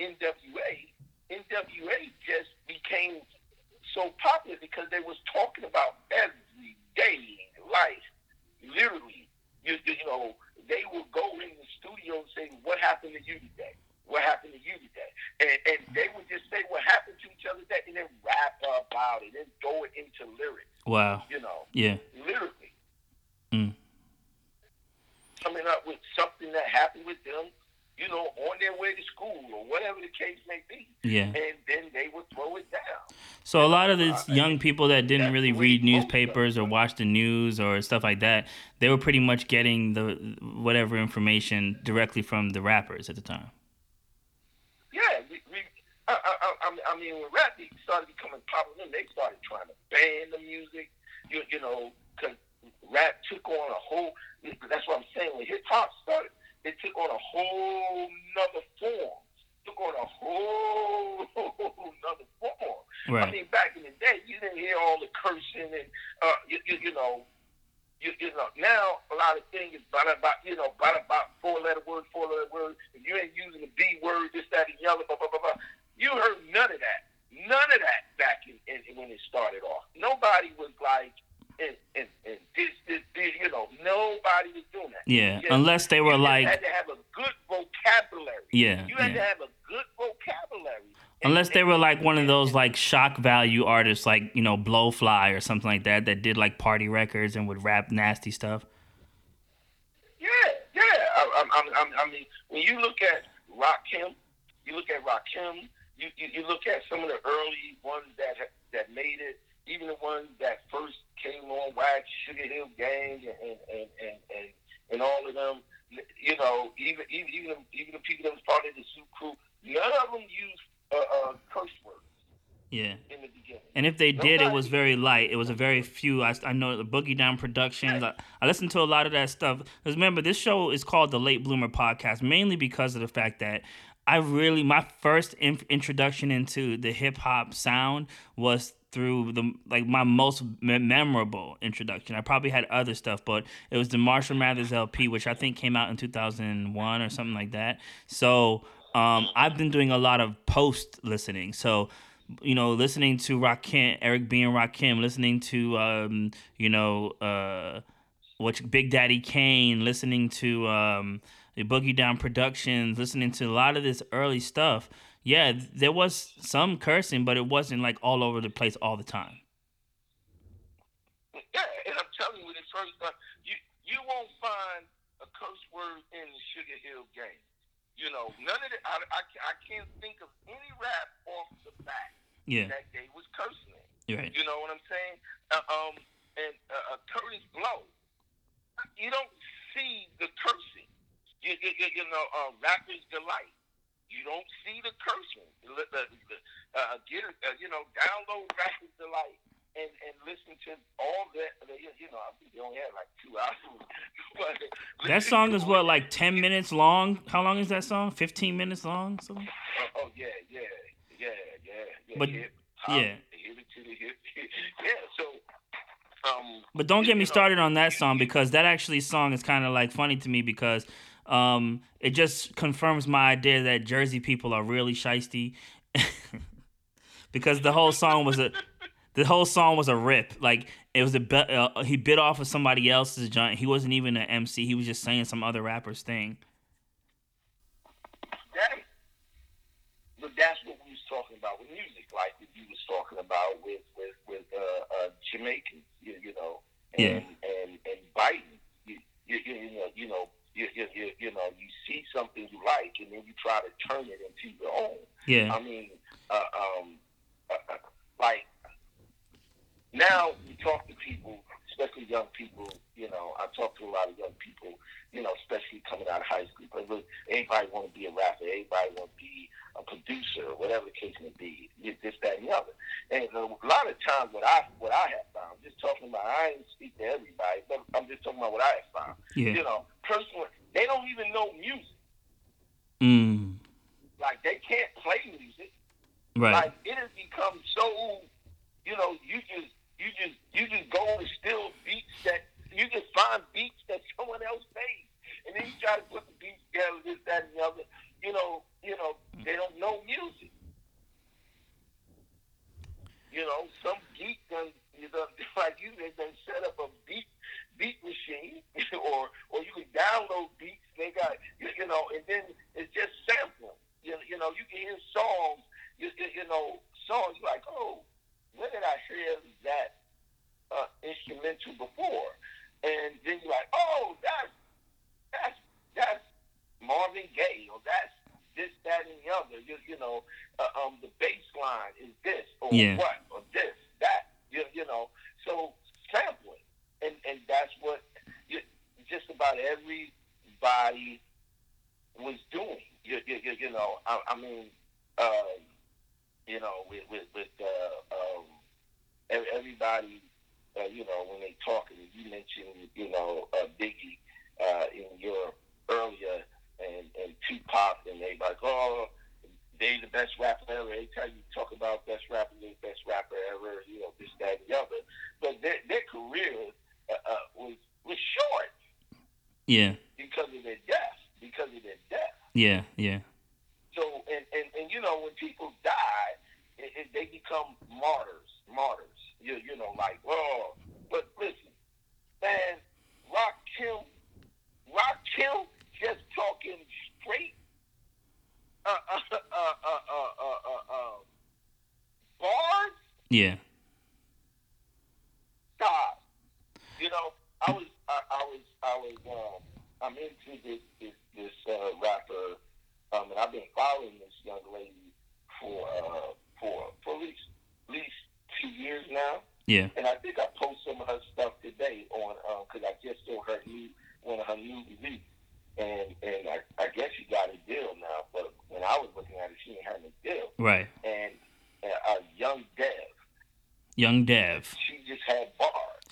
[SPEAKER 2] NWA, NWA just became so popular because they was talking about everyday life, literally. You, you know, they would go in the studio and say, "What happened to you today? What happened to you today?" And, and they would just say what happened to each other today, and then rap about it, and throw it into lyrics.
[SPEAKER 1] wow,
[SPEAKER 2] You know,
[SPEAKER 1] yeah,
[SPEAKER 2] literally
[SPEAKER 1] mm,
[SPEAKER 2] coming up with something that happened with them, you know, on their way to school or whatever the case may be,
[SPEAKER 1] yeah.
[SPEAKER 2] and then they would throw it down.
[SPEAKER 1] So a lot of these young people that didn't really read newspapers or watch the news or stuff like that, they were pretty much getting the whatever information directly from the rappers at the time.
[SPEAKER 2] Yeah, we, we, I, I, I, I mean, when rap started becoming popular, they started trying to ban the music. You, you know, because rap took on a whole. That's what I'm saying. When hip hop started, it took on a whole nother form. Took on a whole nother form.
[SPEAKER 1] Right.
[SPEAKER 2] I mean, back in the day, you didn't hear all the cursing and uh, you, you, you know, you, you know. Now a lot of things is about about you know about about four letter word, four letter word. If you ain't using the B word, this, that, and the other, blah blah blah blah. You heard none of that. None of that back in, in, when it started off. Nobody was like, and, and, and this, this, this, you know, nobody was doing that.
[SPEAKER 1] Yeah,
[SPEAKER 2] Just-
[SPEAKER 1] unless they were like.
[SPEAKER 2] you had to have a good vocabulary.
[SPEAKER 1] yeah,
[SPEAKER 2] You had to have a good vocabulary. And-
[SPEAKER 1] Unless they were like one of those like shock value artists, like you know Blowfly or something like that, that did like party records and would rap nasty stuff.
[SPEAKER 2] Yeah, yeah. I, I, I, I mean, when you look at Rakim, you look at Rakim, you, you, you look at some of the early ones that that made it, even the ones that first came on Wax, Sugar Hill Gang, and and, and, and, and all of them. You know, even even even even the people that was part of the Zoo Crew, none of them used uh, uh, curse words
[SPEAKER 1] Yeah.
[SPEAKER 2] in the beginning.
[SPEAKER 1] And if they did, it was very light. It was a very few. I, I know the Boogie Down Productions. I, I listened to a lot of that stuff. Because remember, this show is called the Late Bloomer Podcast, mainly because of the fact that I really, my first in, introduction into the hip hop sound was through the like my most me- memorable introduction. I probably had other stuff, but it was the Marshall Mathers LP, which I think came out in 2001 or something like that. So um, I've been doing a lot of post listening. So you know, listening to Rakim, Eric B. and Rakim, listening to, um, you know, uh, what Big Daddy Kane, listening to um, the Boogie Down Productions, listening to a lot of this early stuff. Yeah, there was some cursing, but it wasn't like all over the place all the time.
[SPEAKER 2] Yeah, and I'm telling you, when it first started, you you won't find a curse word in the Sugar Hill Gang. You know, none of the I, I, I can't think of any rap off the bat
[SPEAKER 1] Yeah,
[SPEAKER 2] that they was cursing in.
[SPEAKER 1] you're right.
[SPEAKER 2] You know what I'm saying? Uh, um, and uh, uh, Kurtis Blow, you don't see the cursing. You, you, you, you know, uh, Rapper's Delight. You don't see the cursing. Uh, get uh, you know, download Rapper's Delight and, and listen to all that. You know, I think they only had like two hours. but
[SPEAKER 1] That song is what, like 10 minutes long? How long is that song? 15 minutes long? Something?
[SPEAKER 2] Oh, oh yeah, yeah, yeah, yeah, yeah.
[SPEAKER 1] But-
[SPEAKER 2] hip, hop,
[SPEAKER 1] yeah.
[SPEAKER 2] to the hip. yeah, so. Um,
[SPEAKER 1] But don't get me
[SPEAKER 2] know,
[SPEAKER 1] started on that song because that actually song is kind of like funny to me because um, it just confirms my idea that Jersey people are really shisty. because the whole song was a the whole song was a rip. Like it was a uh, he bit off of somebody else's joint. He wasn't even an MC. He was just saying some other rapper's thing.
[SPEAKER 2] that, but that's what we was talking about with music, like what you was talking about with with with uh, uh, Jamaicans, you, you know,
[SPEAKER 1] Yeah.
[SPEAKER 2] and and and biting, you you, you, you know, you know. You, you, you, you know, you see something you like, and then you try to turn it into your own.
[SPEAKER 1] Yeah,
[SPEAKER 2] I mean, uh, um, uh, uh, like now you talk to people, especially young people. You know, I talk to a lot of young people. You know, especially coming out of high school. Because look, everybody want to be a rapper. Everybody want to be a producer, whatever the case may be. This, that, and the other. And a lot of times, what I what I have found, just talking about, I ain't speak to everybody, but I'm just talking about what I have found.
[SPEAKER 1] yeah.
[SPEAKER 2] You know, personally, they don't even know music.
[SPEAKER 1] Mm,
[SPEAKER 2] Like they can't play music.
[SPEAKER 1] right.
[SPEAKER 2] Like it has become so, you know, you just you just you just go and steal beats that you just find beats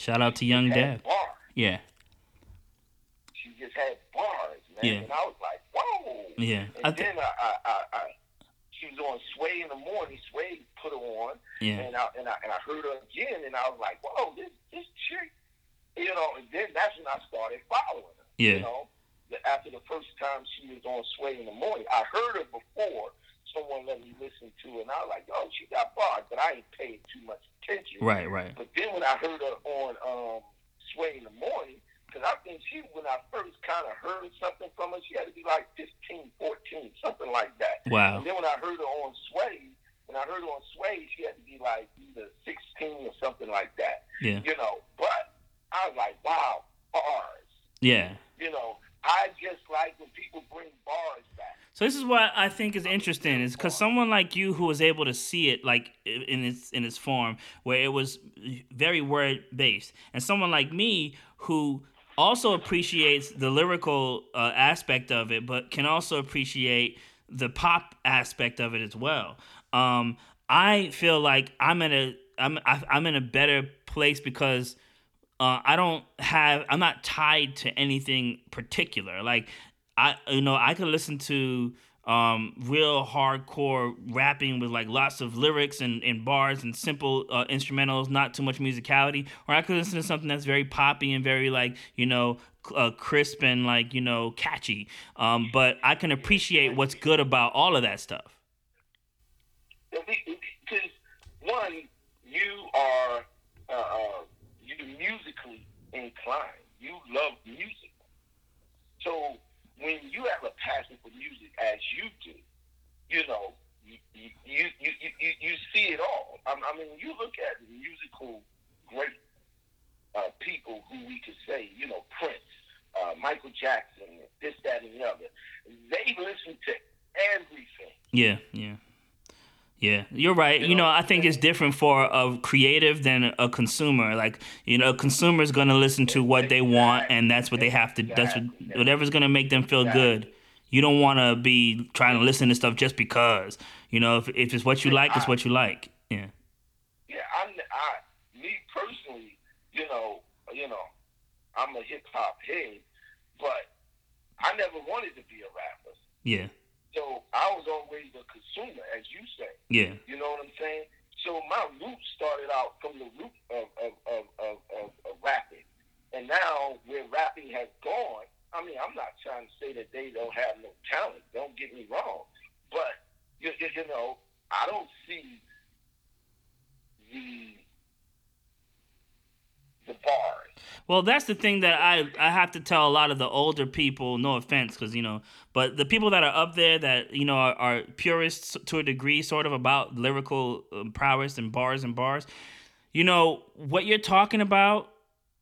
[SPEAKER 1] Shout out to Young.
[SPEAKER 2] Bars.
[SPEAKER 1] Yeah.
[SPEAKER 2] She just had bars, man.
[SPEAKER 1] Yeah.
[SPEAKER 2] And I was like, whoa.
[SPEAKER 1] Yeah.
[SPEAKER 2] And
[SPEAKER 1] I th-
[SPEAKER 2] then I, I, I, I, she was on Sway in the morning. Sway put her on,
[SPEAKER 1] yeah.
[SPEAKER 2] and I and I and I heard her again, and I was like, whoa, this this chick, you know. And then that's when I started following her.
[SPEAKER 1] Yeah.
[SPEAKER 2] You know, after the first time she was on Sway in the morning, I heard her before. Someone let me listen to, and I was like, "Oh, she got bars," but I ain't paid too much attention.
[SPEAKER 1] Right. Right.
[SPEAKER 2] But then when I heard her on um, Sway in the morning, because I think she, when I first kind of heard something from her, she had to be like 15, 14, something like that.
[SPEAKER 1] Wow.
[SPEAKER 2] And then when I heard her on Sway, when I heard her on Sway, she had to be like either 16 or something like that.
[SPEAKER 1] Yeah.
[SPEAKER 2] You know, but I was like, wow, bars.
[SPEAKER 1] Yeah.
[SPEAKER 2] You know, I just like when people bring bars.
[SPEAKER 1] So this is what I think is interesting is because someone like you who was able to see it like in its in its form where it was very word based, and someone like me who also appreciates the lyrical uh, aspect of it, but can also appreciate the pop aspect of it as well. Um, I feel like I'm in a I'm I'm in a better place because uh, I don't have I'm not tied to anything particular. Like I you know I could listen to um, real hardcore rapping with like lots of lyrics and, and bars and simple uh, instrumentals, not too much musicality. Or I could listen to something that's very poppy and very like you know uh, crisp and like you know catchy. Um, but I can appreciate what's good about all of that stuff.
[SPEAKER 2] Because one, you are uh, uh, you musically inclined. You love music, so when you have a passion for music as you do, you know, you you you you, you see it all. I, I mean, you look at musical great uh, people who we could say, you know, Prince, uh, Michael Jackson, this, that, and the other. They listen to everything.
[SPEAKER 1] Yeah, yeah. Yeah, you're right. You know, I think it's different for a creative than a consumer. Like, you know, a consumer is going to listen to what they want, and that's what they have to. That's what whatever's going to make them feel good. You don't want to be trying to listen to stuff just because. You know, if if it's what you like, it's what you like. Yeah.
[SPEAKER 2] Yeah, I, I, me personally, you know, you know, I'm a hip hop head, but I never wanted to be a rapper.
[SPEAKER 1] Yeah.
[SPEAKER 2] So I was always a consumer, as you say.
[SPEAKER 1] Yeah.
[SPEAKER 2] You know what I'm saying? So my roots started out from the root of, of, of, of, of, of rapping. And now where rapping has gone, I mean, I'm not trying to say that they don't have no talent. Don't get me wrong. But, you, you, you know, I don't see the the bars.
[SPEAKER 1] Well, that's the thing that I I have to tell a lot of the older people. No offense, because you know, but the people that are up there that you know are, are purists to a degree, sort of about lyrical um, prowess and bars and bars. You know what you're talking about.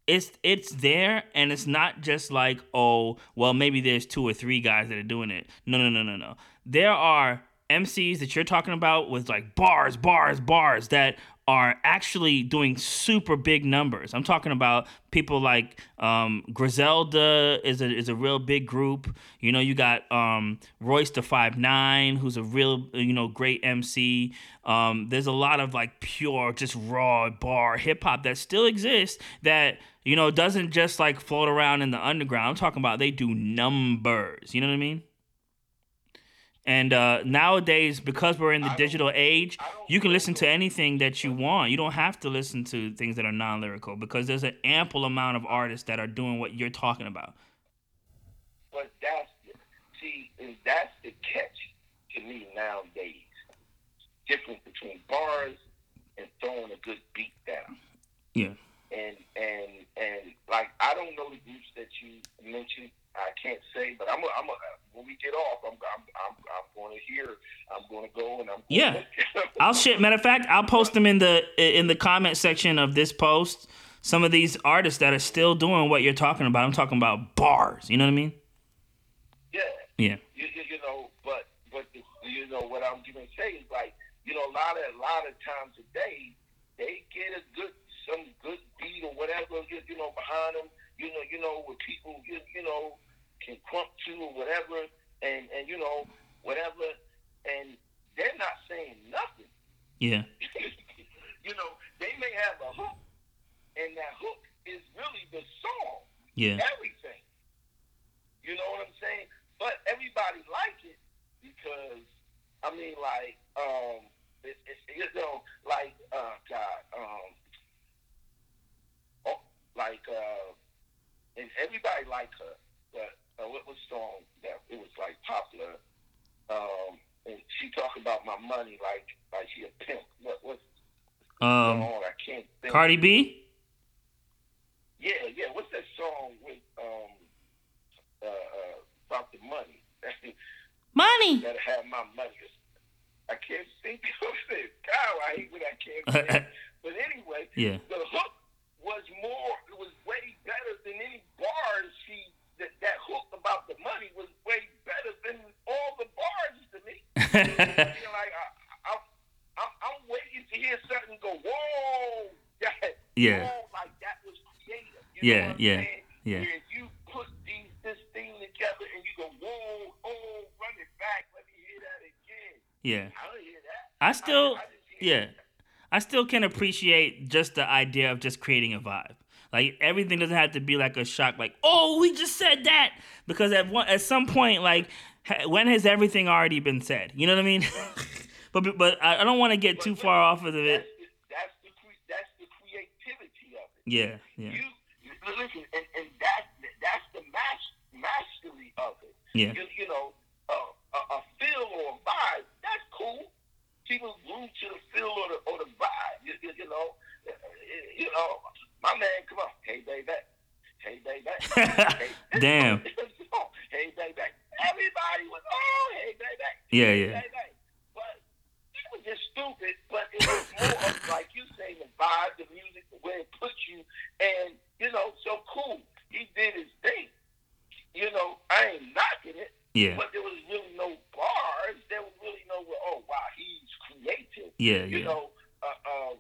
[SPEAKER 1] It's it's there, and it's not just like oh well maybe there's two or three guys that are doing it. No no no no no. There are MCs that you're talking about with like bars, bars, bars that are actually doing super big numbers. I'm talking about people like um, Griselda is a is a real big group. You know, you got um, Royce da Five Nine, who's a real you know great MC. Um, there's a lot of like pure, just raw bar hip hop that still exists that you know doesn't just like float around in the underground. I'm talking about they do numbers. You know what I mean? And uh, nowadays, because we're in the digital age, you can listen to anything that you want. You don't have to listen to things that are non lyrical because there's an ample amount of artists that are doing what you're talking about.
[SPEAKER 2] But that's the, see, and that's the catch to me nowadays. Difference between bars and throwing a good beat down.
[SPEAKER 1] Yeah.
[SPEAKER 2] And and and like I don't know the groups that you mentioned. I can't say, but I'm a, I'm a, when we get off, I'm I'm I'm, I'm going to hear. I'm going to go and I'm
[SPEAKER 1] Yeah. I'll shit. Matter of fact, I'll post them in the in the comment section of this post. Some of these artists that are still doing what you're talking about. I'm talking about bars. You know what I mean?
[SPEAKER 2] yeah.
[SPEAKER 1] Yeah.
[SPEAKER 2] you, you, you know, but but you know what I'm gonna say is like you know a lot of a lot of times today they get a good some good beat or whatever you, you know behind them you know you know where people you, you know can crump to or whatever and and you know whatever and they're not saying nothing
[SPEAKER 1] Yeah.
[SPEAKER 2] you know they may have a hook and that hook is really the song
[SPEAKER 1] Yeah.
[SPEAKER 2] everything. You know what I'm saying? But everybody like it because I mean, like, um, it, it, you know, like, uh, God, um, oh, like, uh, and everybody like her. But uh, what was song that it was like popular? Um, and she talked about my money like like she a pimp. What what's
[SPEAKER 1] Um,
[SPEAKER 2] going on? I can't think.
[SPEAKER 1] Cardi B.
[SPEAKER 2] Yeah, yeah. What's that song with um uh, uh about the money?
[SPEAKER 1] Money.
[SPEAKER 2] that have my money. I can't think of it. God, I hate when I can't think. but anyway,
[SPEAKER 1] Yeah.
[SPEAKER 2] the hook was more. It was way better than any bars. She that that hook about the money was way better than all the bars to me. you know, like I, I, I'm, I'm waiting to hear something go. Whoa, that.
[SPEAKER 1] Yeah.
[SPEAKER 2] Whoa, like that was creative. You
[SPEAKER 1] Yeah,
[SPEAKER 2] know
[SPEAKER 1] yeah,
[SPEAKER 2] saying?
[SPEAKER 1] yeah.
[SPEAKER 2] Where you put these this thing together and you go, whoa, oh, run it back. Let me hear that again.
[SPEAKER 1] yeah.
[SPEAKER 2] I don't hear that.
[SPEAKER 1] I still,
[SPEAKER 2] I, I
[SPEAKER 1] yeah, I still can appreciate just the idea of just creating a vibe. Like everything doesn't have to be like a shock, like oh we just said that because at one at some point like when has everything already been said? You know what I mean? but but I don't want to get too far off of
[SPEAKER 2] That's
[SPEAKER 1] it.
[SPEAKER 2] the, that's the that's the creativity of it.
[SPEAKER 1] Yeah, yeah,
[SPEAKER 2] You, you listen, and, and that that's the mas- mastery of it.
[SPEAKER 1] yeah,
[SPEAKER 2] You, you know, uh, a, a feel or a vibe, that's cool. People glued to the feel or the or the vibe. You, you, you know, Uh, you know, my man, come on, hey baby, hey baby, hey, this
[SPEAKER 1] Damn.
[SPEAKER 2] song- this song, hey baby. Everybody was, oh, hey baby,
[SPEAKER 1] Yeah,
[SPEAKER 2] hey,
[SPEAKER 1] yeah.
[SPEAKER 2] But it was just stupid. But it was more of like you say, the vibe, the music, the way it puts you, and you know, so cool. He did his thing. You know, I ain't knocking it.
[SPEAKER 1] yeah,
[SPEAKER 2] But there was really no bars. There was really no, oh, wow, he's creative.
[SPEAKER 1] yeah,
[SPEAKER 2] You
[SPEAKER 1] yeah,
[SPEAKER 2] know, uh, uh,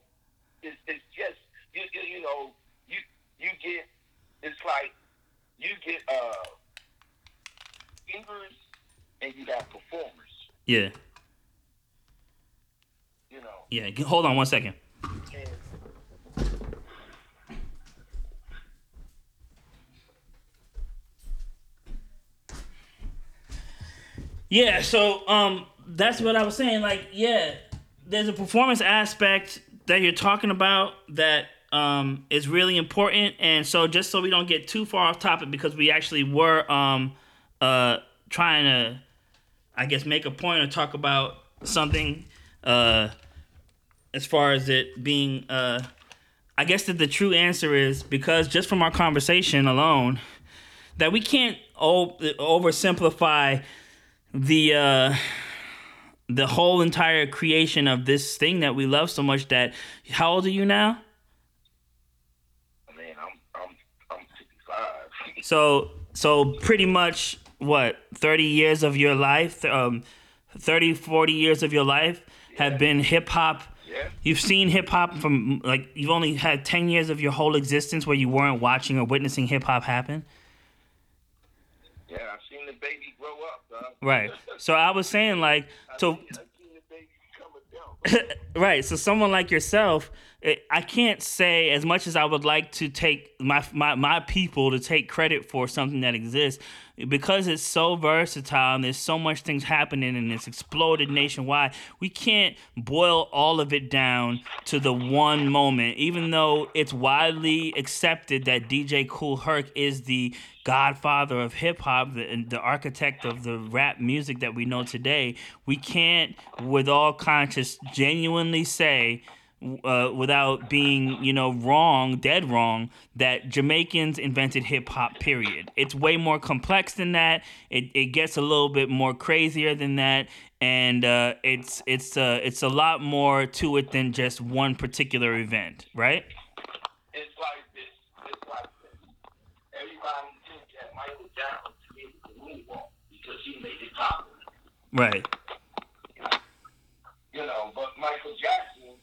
[SPEAKER 2] it's, it's just, you, you, you know, you you get, it's like, you get uh, singers and you got performers,
[SPEAKER 1] yeah,
[SPEAKER 2] you know.
[SPEAKER 1] yeah. Hold on one second. Yeah, so um that's what I was saying. Like, yeah, there's a performance aspect that you're talking about that um is really important. And so just so we don't get too far off topic because we actually were um uh trying to I guess make a point or talk about something uh as far as it being uh I guess that the true answer is because just from our conversation alone that we can't o- oversimplify the uh the whole entire creation of this thing that we love so much that how old are you now
[SPEAKER 2] I mean, I'm, I'm, I'm 55.
[SPEAKER 1] so so pretty much what 30 years of your life um 30 40 years of your life have been hip hop
[SPEAKER 2] yeah.
[SPEAKER 1] you've seen hip hop from like you've only had 10 years of your whole existence where you weren't watching or witnessing hip hop happen
[SPEAKER 2] Yeah, I've seen the baby grow up, dog.
[SPEAKER 1] right so i was saying like so
[SPEAKER 2] I've seen the baby become adult.
[SPEAKER 1] right. So someone like yourself, it, I can't say as much as I would like to take my my my people to take credit for something that exists. Because it's so versatile and there's so much things happening and it's exploded nationwide, we can't boil all of it down to the one moment. Even though it's widely accepted that DJ Kool Herc is the godfather of hip hop, the, the architect of the rap music that we know today, we can't, with all conscience, genuinely say uh, without being, you know, wrong, dead wrong, that Jamaicans invented hip hop. Period. It's way more complex than that. It, it gets a little bit more crazier than that, and uh, it's it's uh, it's a lot more to it than just one particular event, right?
[SPEAKER 2] It's like this. It's like this. Everybody thinks that Michael Jackson created the moonwalk because he made it popular.
[SPEAKER 1] Right.
[SPEAKER 2] You know, but Michael Jackson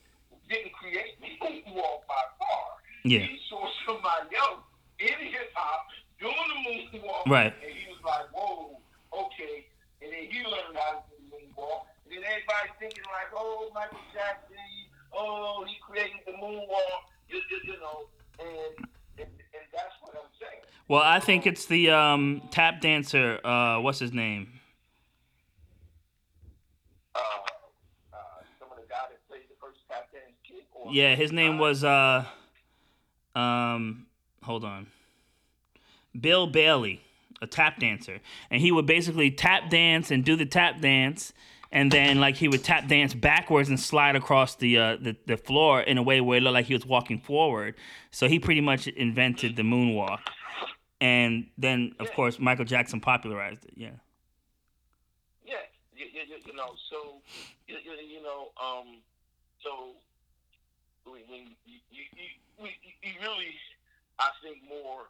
[SPEAKER 2] didn't create the moonwalk by far.
[SPEAKER 1] Yeah.
[SPEAKER 2] He saw somebody else in hip hop doing the moonwalk.
[SPEAKER 1] Right.
[SPEAKER 2] And he was like, whoa, okay. And then he learned how to do the moonwalk. And then everybody's thinking like, oh, Michael Jackson, oh, he created the moonwalk. You, you, you know, and, and and that's what I'm saying.
[SPEAKER 1] Well, I think it's the um, tap dancer. Uh, what's his name?
[SPEAKER 2] Uh, uh, some of the guy that played the first tap dance
[SPEAKER 1] Yeah, his name was uh, um, hold on, Bill Bailey, a tap dancer, and he would basically tap dance and do the tap dance, and then like he would tap dance backwards and slide across the uh, the, the floor in a way where it looked like he was walking forward. So he pretty much invented the moonwalk, and then of course Michael Jackson popularized it. Yeah.
[SPEAKER 2] Yeah, you, you, you, know, so you, you, know, um, so when, you, you, you, we, you really, I think more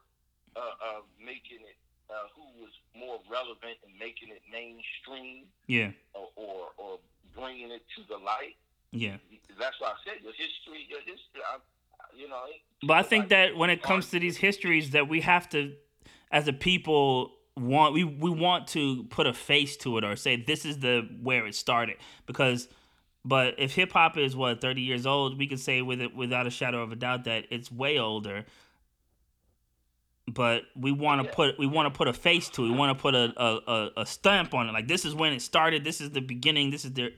[SPEAKER 2] uh, of making it uh, who was more relevant in making it mainstream
[SPEAKER 1] Yeah.
[SPEAKER 2] or, or or bringing it to the light.
[SPEAKER 1] Yeah.
[SPEAKER 2] That's why I said your history, your history. I, you know,
[SPEAKER 1] But I think that when it comes to these histories, that we have to, as a people, want we we want to put a face to it or say this is the where it started because. But if hip hop is what thirty years old, we could say with it without a shadow of a doubt that it's way older. But we want to
[SPEAKER 2] Yeah.
[SPEAKER 1] put we want to put a face to it. We want to put a, a, a, stamp on it. Like this is when it started. This is the beginning. This is the.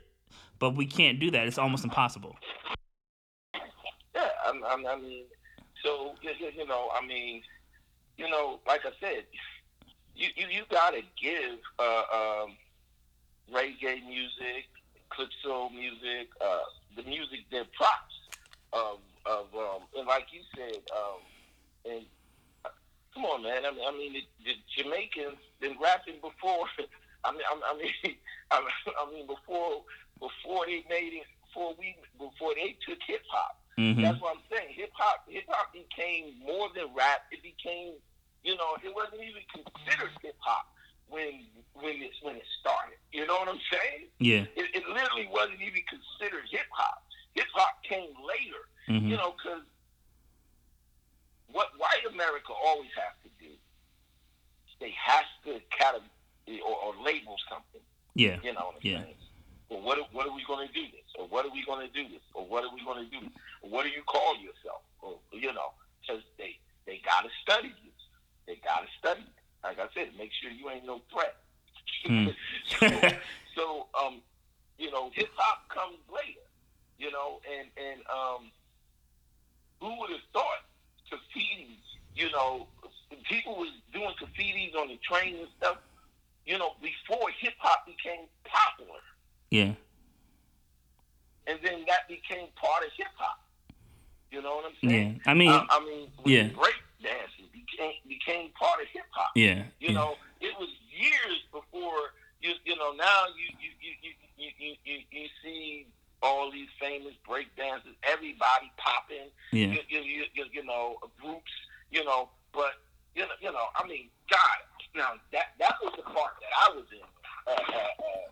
[SPEAKER 1] But we can't do that. It's almost impossible.
[SPEAKER 2] Yeah, I, I, I mean, so you, know, I mean, you know, like I said, you you, you gotta give uh, um, reggae music, calypso music, uh, the music their props of of um, and like you said, um, and come on, man. I mean, I mean, the, the Jamaicans been rapping before. I mean, I, I mean, I, mean, before before they made it, before we, before they took hip hop.
[SPEAKER 1] hmm
[SPEAKER 2] That's what I'm saying. Hip hop, hip hop became more than rap. It became, you know, it wasn't even considered hip hop when when it when it started. You know what I'm saying?
[SPEAKER 1] Yeah.
[SPEAKER 2] It, it literally wasn't even considered hip hop. Hip hop came later.
[SPEAKER 1] hmm
[SPEAKER 2] You know, because what white America always has to do, they have to categorize or, or label something.
[SPEAKER 1] Yeah.
[SPEAKER 2] You know what I'm
[SPEAKER 1] Yeah.
[SPEAKER 2] saying? Well, what are- what are we going to do this? Or what are we going to do this? Or what are we going to do? This? Or what do you call yourself? Or you know, because they they got to study you. They got to study. you. Like I said, make sure you ain't no threat.
[SPEAKER 1] Hmm.
[SPEAKER 2] so, so um, you know, hip hop comes later. You know, and and um, who would have thought graffiti? You know, people was doing graffitis on the train and stuff. You know, before hip hop became popular
[SPEAKER 1] Yeah.
[SPEAKER 2] and then that became part of hip hop. You know what I'm saying?
[SPEAKER 1] Yeah. I mean,
[SPEAKER 2] Uh, I mean,
[SPEAKER 1] yeah.
[SPEAKER 2] break dancing became became part of hip hop.
[SPEAKER 1] yeah.
[SPEAKER 2] You
[SPEAKER 1] yeah.
[SPEAKER 2] know, it was years before you you know now you you you you you, you, you, you see all these famous break dancers, everybody popping,
[SPEAKER 1] Yeah.
[SPEAKER 2] you, you, you, you, know, groups, you know, but you know, you know, I mean, God, now that that was the part that I was in. Uh, uh, uh,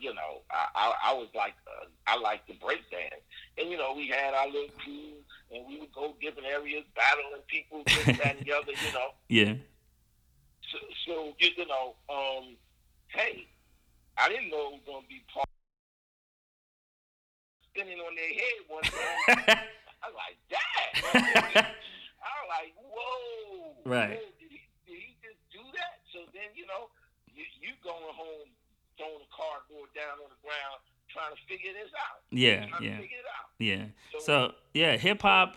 [SPEAKER 2] you know, I, I, I was like, uh, I like the break dance, and you know, we had our little crew, and we would go different areas, battling people, this, that, and the other, you know.
[SPEAKER 1] Yeah.
[SPEAKER 2] So, so you, you know, um, hey, I didn't know it was gonna be part spinning on their head one time. I was like, damn. I was like, whoa.
[SPEAKER 1] Right.
[SPEAKER 2] whoa, did, he, did he just do that? So then, you know, you you going home throwing the cardboard down on the ground trying to figure this out.
[SPEAKER 1] Yeah, yeah, yeah. So, so yeah, hip hop.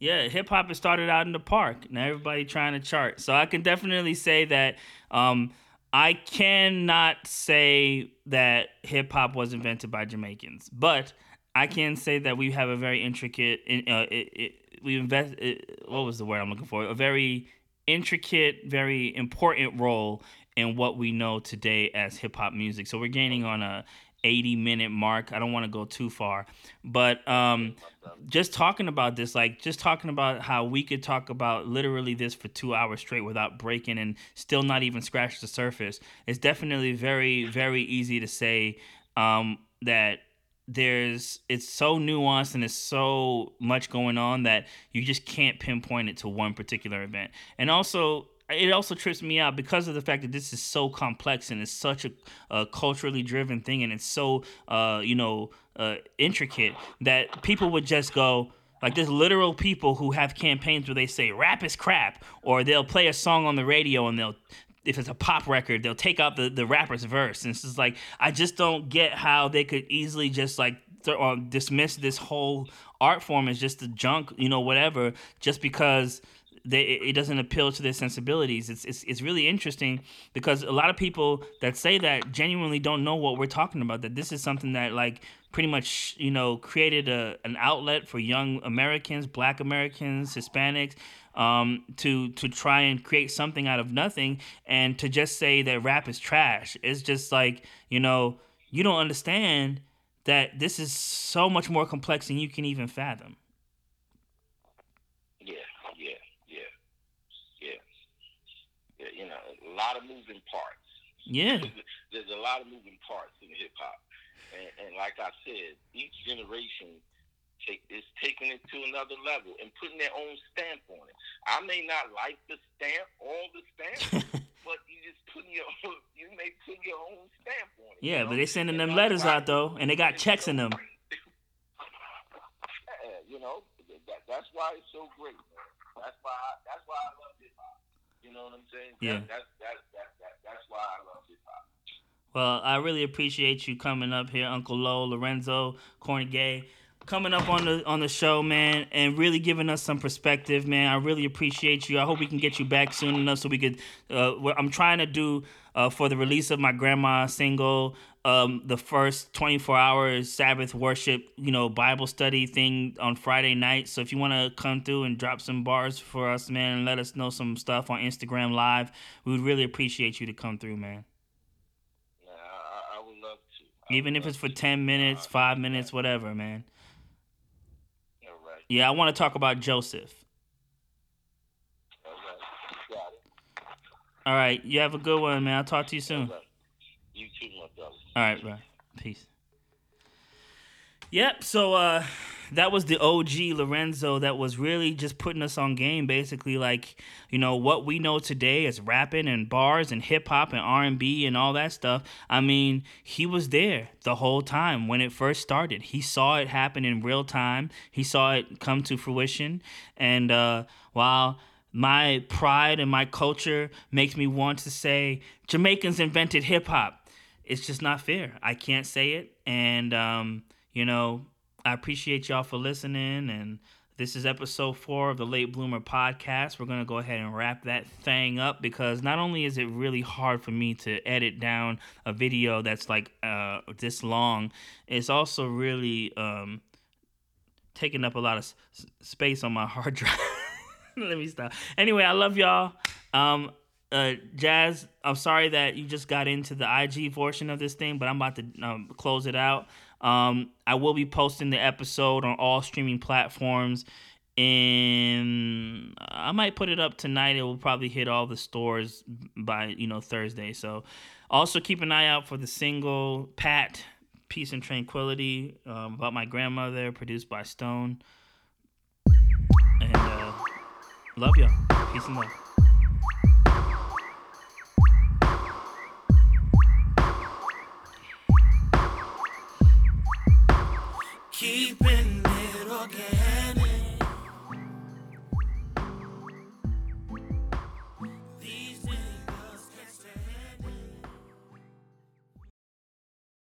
[SPEAKER 1] Yeah, hip hop has started out in the park. Now everybody trying to chart. So I can definitely say that. Um, I cannot say that hip hop was invented by Jamaicans, but I can say that we have a very intricate. Uh, it, it, we invest. It, what was the word I'm looking for? A very intricate, very important role in what we know today as hip hop music. So we're gaining on a 80 minute mark. I don't want to go too far, but um, just talking about this, like just talking about how we could talk about literally this for two hours straight without breaking and still not even scratch the surface. It's definitely very, very easy to say um, that there's it's so nuanced and there's so much going on that you just can't pinpoint it to one particular event. And also it also trips me out because of the fact that this is so complex and it's such a, a culturally driven thing and it's so uh, you know uh, intricate that people would just go like there's literal people who have campaigns where they say rap is crap or they'll play a song on the radio and they'll if it's a pop record they'll take out the, the rapper's verse and it's just like i just don't get how they could easily just like th- or uh, dismiss this whole art form as just a junk you know whatever just because they, it doesn't appeal to their sensibilities. It's, it's it's really interesting because a lot of people that say that genuinely don't know what we're talking about. That this is something that like pretty much you know created a an outlet for young Americans, Black Americans, Hispanics, um, to to try and create something out of nothing, and to just say that rap is trash. It's just like you know you don't understand that this is so much more complex than you can even fathom. Yeah, yeah, yeah, yeah.
[SPEAKER 2] yeah you know, a lot of moving parts.
[SPEAKER 1] Yeah.
[SPEAKER 2] There's a lot of moving parts in hip hop. And, and, like I said, each generation take, is taking it to another level and putting their own stamp on it. I may not like the stamp, all the stamp, but you just put your own, you may put your own stamp on it.
[SPEAKER 1] Yeah, but they're sending them letters out though, and they got checks in them.
[SPEAKER 2] yeah, you know, that, that's why it's so great. Man. That's why that's why I love hip hop. You know what I'm saying? Yeah. That, that's, that, that, that, that's why I love hip hop.
[SPEAKER 1] Well, I really appreciate you coming up here, Uncle Lo, Lorenzo, Kornegay, coming up on the on the show, man, and really giving us some perspective, man. I really appreciate you. I hope we can get you back soon enough so we could. Uh, I'm trying to do uh, for the release of my grandma single um, the first 24 hours Sabbath worship, you know, Bible study thing on Friday night. So if you want to come through and drop some bars for us, man, and let us know some stuff on Instagram Live, we would really appreciate you to come through, man.
[SPEAKER 2] Yeah, I, I would love to. I
[SPEAKER 1] Even if it's for 10 minutes, five minutes, whatever, man. Yeah, I want to talk about Joseph.
[SPEAKER 2] All right.
[SPEAKER 1] All right. You have a good one, man. I'll talk to you soon.
[SPEAKER 2] You too, my brother.
[SPEAKER 1] All right, bro. Peace. Yep. So uh, that was the OG Lorenzo that was really just putting us on game. Basically, like you know what we know today as rapping and bars and hip hop and R and B and all that stuff. I mean, he was there the whole time when it first started. He saw it happen in real time. He saw it come to fruition. And uh, while my pride and my culture makes me want to say Jamaicans invented hip hop it's just not fair. I can't say it. And, um, you know, I appreciate y'all for listening. And this is episode four of the Late Bloomer podcast. We're going to go ahead and wrap that thing up because not only is it really hard for me to edit down a video that's like uh, this long, it's also really um, taking up a lot of s- space on my hard drive. Let me stop. Anyway, I love y'all. Um, uh, Jazz, I'm sorry that you just got into the IG portion of this thing, but I'm about to um, close it out. Um, I will be posting the episode on all streaming platforms. And I might put it up tonight. It will probably hit all the stores by you know Thursday. So, also keep an eye out for the single "Pat Peace and Tranquility" um, about my grandmother, produced by Stone. And uh, love y'all. Peace and love. Keeping it organic.